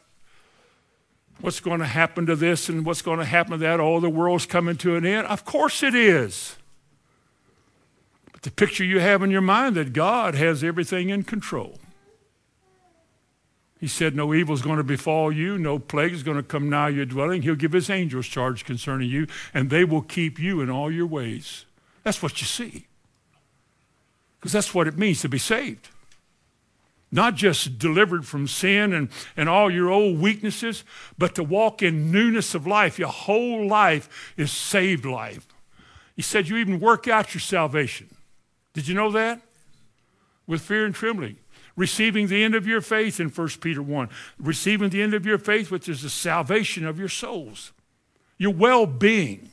what's going to happen to this and what's going to happen to that. Oh, the world's coming to an end. Of course it is. But the picture you have in your mind that God has everything in control. He said, No evil is going to befall you, no plague is going to come nigh your dwelling. He'll give his angels charge concerning you, and they will keep you in all your ways. That's what you see. Because that's what it means to be saved. Not just delivered from sin and, and all your old weaknesses, but to walk in newness of life. Your whole life is saved life. He said you even work out your salvation. Did you know that? With fear and trembling. Receiving the end of your faith in 1 Peter 1. Receiving the end of your faith, which is the salvation of your souls. Your well being.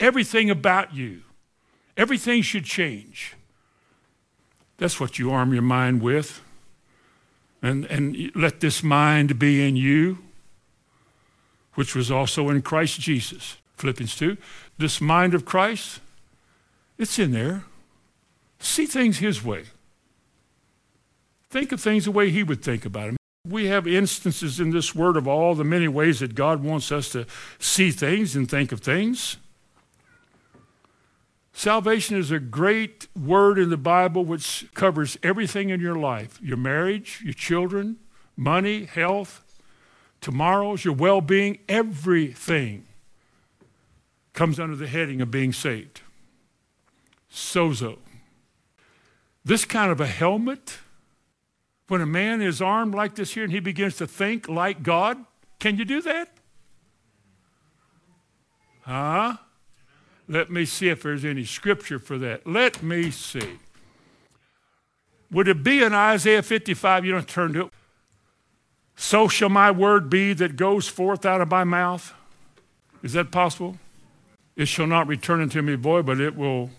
Everything about you. Everything should change. That's what you arm your mind with. And, and let this mind be in you, which was also in Christ Jesus. Philippians 2. This mind of Christ, it's in there. See things his way. Think of things the way he would think about them. We have instances in this word of all the many ways that God wants us to see things and think of things. Salvation is a great word in the Bible which covers everything in your life your marriage, your children, money, health, tomorrow's, your well being, everything comes under the heading of being saved. Sozo. This kind of a helmet, when a man is armed like this here and he begins to think like God, can you do that? Huh? Let me see if there's any scripture for that. Let me see. Would it be in Isaiah 55? You don't turn to it. So shall my word be that goes forth out of my mouth. Is that possible? It shall not return unto me void, but it will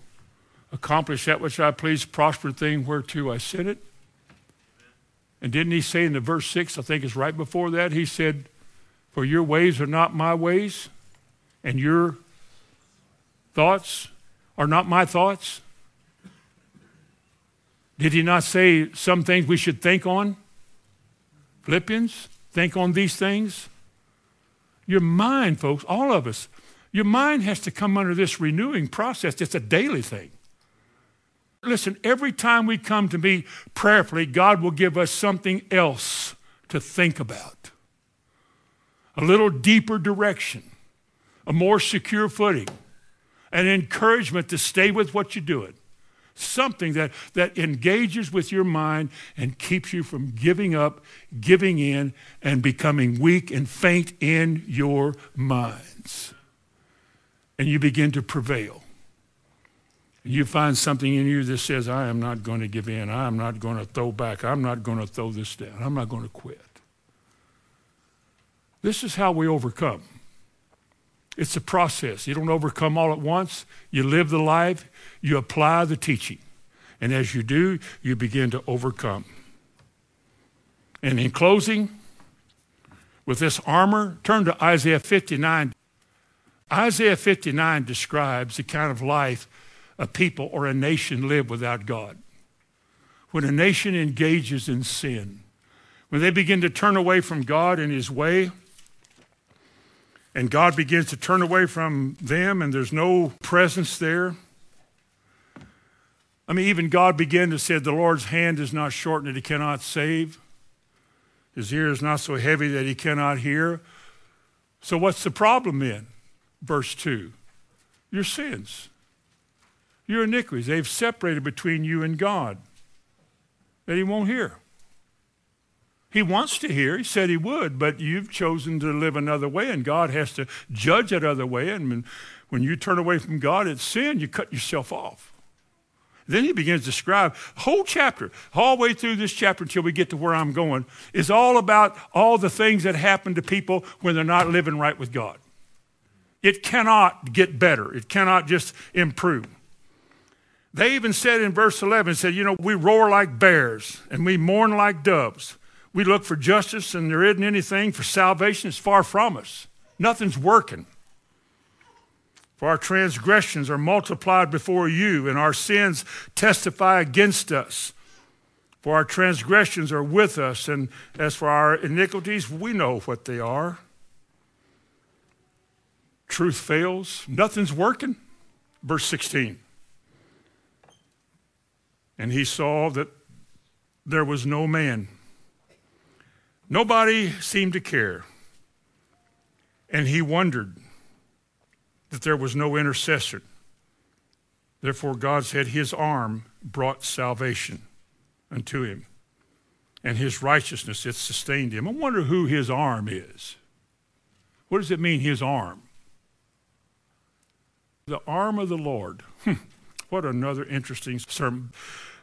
accomplish that which I please, prosper thing whereto I sent it. And didn't he say in the verse 6, I think it's right before that, he said, For your ways are not my ways, and your thoughts are not my thoughts? Did he not say some things we should think on? Philippians, think on these things. Your mind, folks, all of us, your mind has to come under this renewing process. It's a daily thing. Listen, every time we come to meet prayerfully, God will give us something else to think about. A little deeper direction, a more secure footing, an encouragement to stay with what you're doing. Something that, that engages with your mind and keeps you from giving up, giving in, and becoming weak and faint in your minds. And you begin to prevail you find something in you that says, I am not going to give in. I am not going to throw back. I'm not going to throw this down. I'm not going to quit. This is how we overcome. It's a process. You don't overcome all at once. You live the life, you apply the teaching. And as you do, you begin to overcome. And in closing, with this armor, turn to Isaiah 59. Isaiah 59 describes the kind of life a people or a nation live without God. When a nation engages in sin, when they begin to turn away from God and His way, and God begins to turn away from them and there's no presence there. I mean, even God began to say, The Lord's hand is not shortened that He cannot save, His ear is not so heavy that He cannot hear. So, what's the problem then? Verse 2 Your sins your iniquities. They've separated between you and God that he won't hear. He wants to hear. He said he would, but you've chosen to live another way, and God has to judge that other way. And when you turn away from God, it's sin. You cut yourself off. Then he begins to describe whole chapter, all the way through this chapter until we get to where I'm going, is all about all the things that happen to people when they're not living right with God. It cannot get better. It cannot just improve. They even said in verse 11, said, you know, we roar like bears and we mourn like doves. We look for justice and there isn't anything for salvation. is far from us. Nothing's working. For our transgressions are multiplied before you and our sins testify against us. For our transgressions are with us, and as for our iniquities, we know what they are. Truth fails, nothing's working. Verse 16. And he saw that there was no man. Nobody seemed to care. And he wondered that there was no intercessor. Therefore, God said his arm brought salvation unto him, and his righteousness it sustained him. I wonder who his arm is. What does it mean, his arm? The arm of the Lord. <laughs> What another interesting sermon.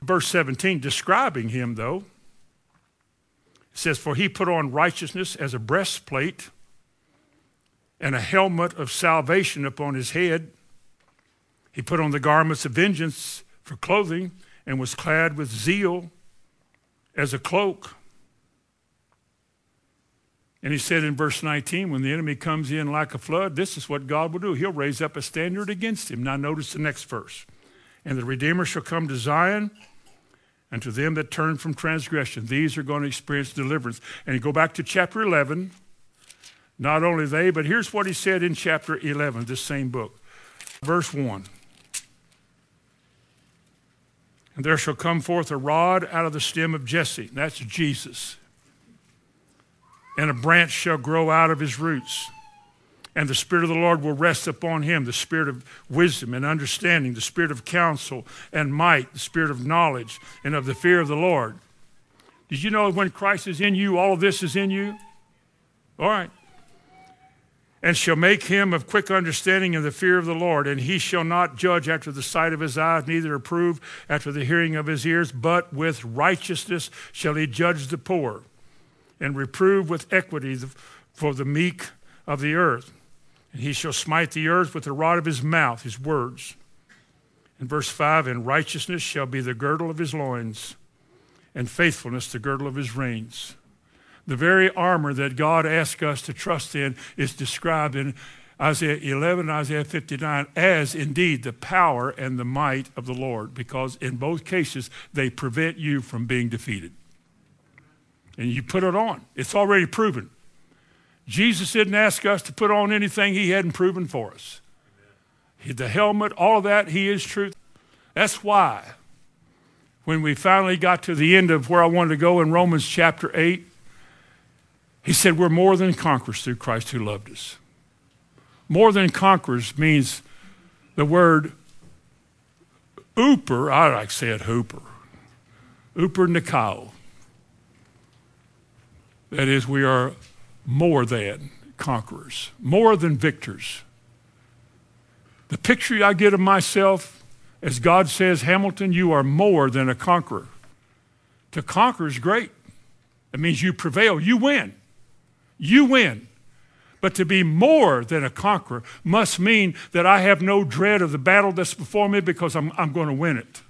Verse 17, describing him, though, says, For he put on righteousness as a breastplate and a helmet of salvation upon his head. He put on the garments of vengeance for clothing and was clad with zeal as a cloak. And he said in verse 19, when the enemy comes in like a flood, this is what God will do. He'll raise up a standard against him. Now, notice the next verse. And the Redeemer shall come to Zion, and to them that turn from transgression. These are going to experience deliverance. And you go back to chapter 11. Not only they, but here's what he said in chapter 11, this same book. Verse 1. And there shall come forth a rod out of the stem of Jesse. and That's Jesus. And a branch shall grow out of his roots and the Spirit of the Lord will rest upon him the Spirit of wisdom and understanding, the Spirit of counsel and might, the Spirit of knowledge and of the fear of the Lord. Did you know when Christ is in you, all of this is in you? All right. And shall make him of quick understanding in the fear of the Lord, and he shall not judge after the sight of his eyes, neither approve after the hearing of his ears, but with righteousness shall he judge the poor, and reprove with equity for the meek of the earth. And he shall smite the earth with the rod of his mouth, his words. In verse 5, and righteousness shall be the girdle of his loins, and faithfulness the girdle of his reins. The very armor that God asks us to trust in is described in Isaiah 11 Isaiah 59 as indeed the power and the might of the Lord, because in both cases they prevent you from being defeated. and you put it on. It's already proven. Jesus didn't ask us to put on anything he hadn't proven for us. The helmet, all of that, he is truth. That's why when we finally got to the end of where I wanted to go in Romans chapter 8, he said, We're more than conquerors through Christ who loved us. More than conquerors means the word Ooper, I like to say it hooper. Ooper Nikao. That is, we are more than conquerors, more than victors. The picture I get of myself, as God says, Hamilton, you are more than a conqueror. To conquer is great. It means you prevail, you win. You win. But to be more than a conqueror must mean that I have no dread of the battle that's before me because I'm, I'm going to win it.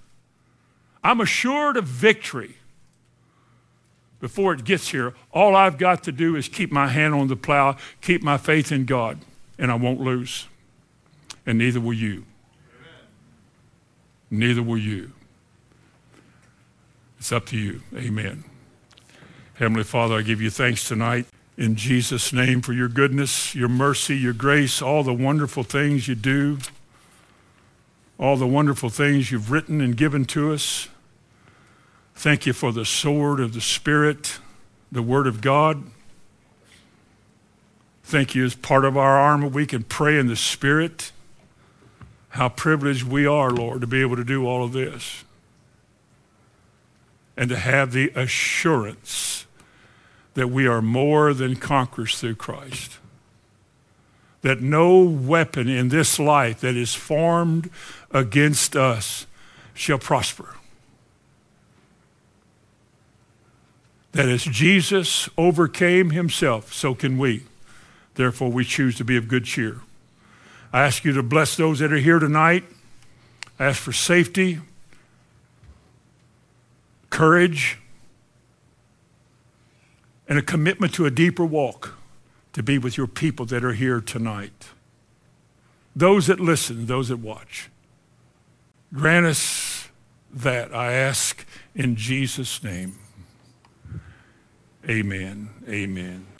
I'm assured of victory before it gets here. All I've got to do is keep my hand on the plow, keep my faith in God, and I won't lose. And neither will you. Amen. Neither will you. It's up to you. Amen. Heavenly Father, I give you thanks tonight in Jesus' name for your goodness, your mercy, your grace, all the wonderful things you do, all the wonderful things you've written and given to us. Thank you for the sword of the Spirit, the Word of God. Thank you as part of our armor, we can pray in the Spirit. How privileged we are, Lord, to be able to do all of this and to have the assurance that we are more than conquerors through Christ. That no weapon in this life that is formed against us shall prosper. That as Jesus overcame himself, so can we. Therefore, we choose to be of good cheer. I ask you to bless those that are here tonight. I ask for safety, courage, and a commitment to a deeper walk to be with your people that are here tonight. Those that listen, those that watch. Grant us that, I ask in Jesus' name. Amen. Amen.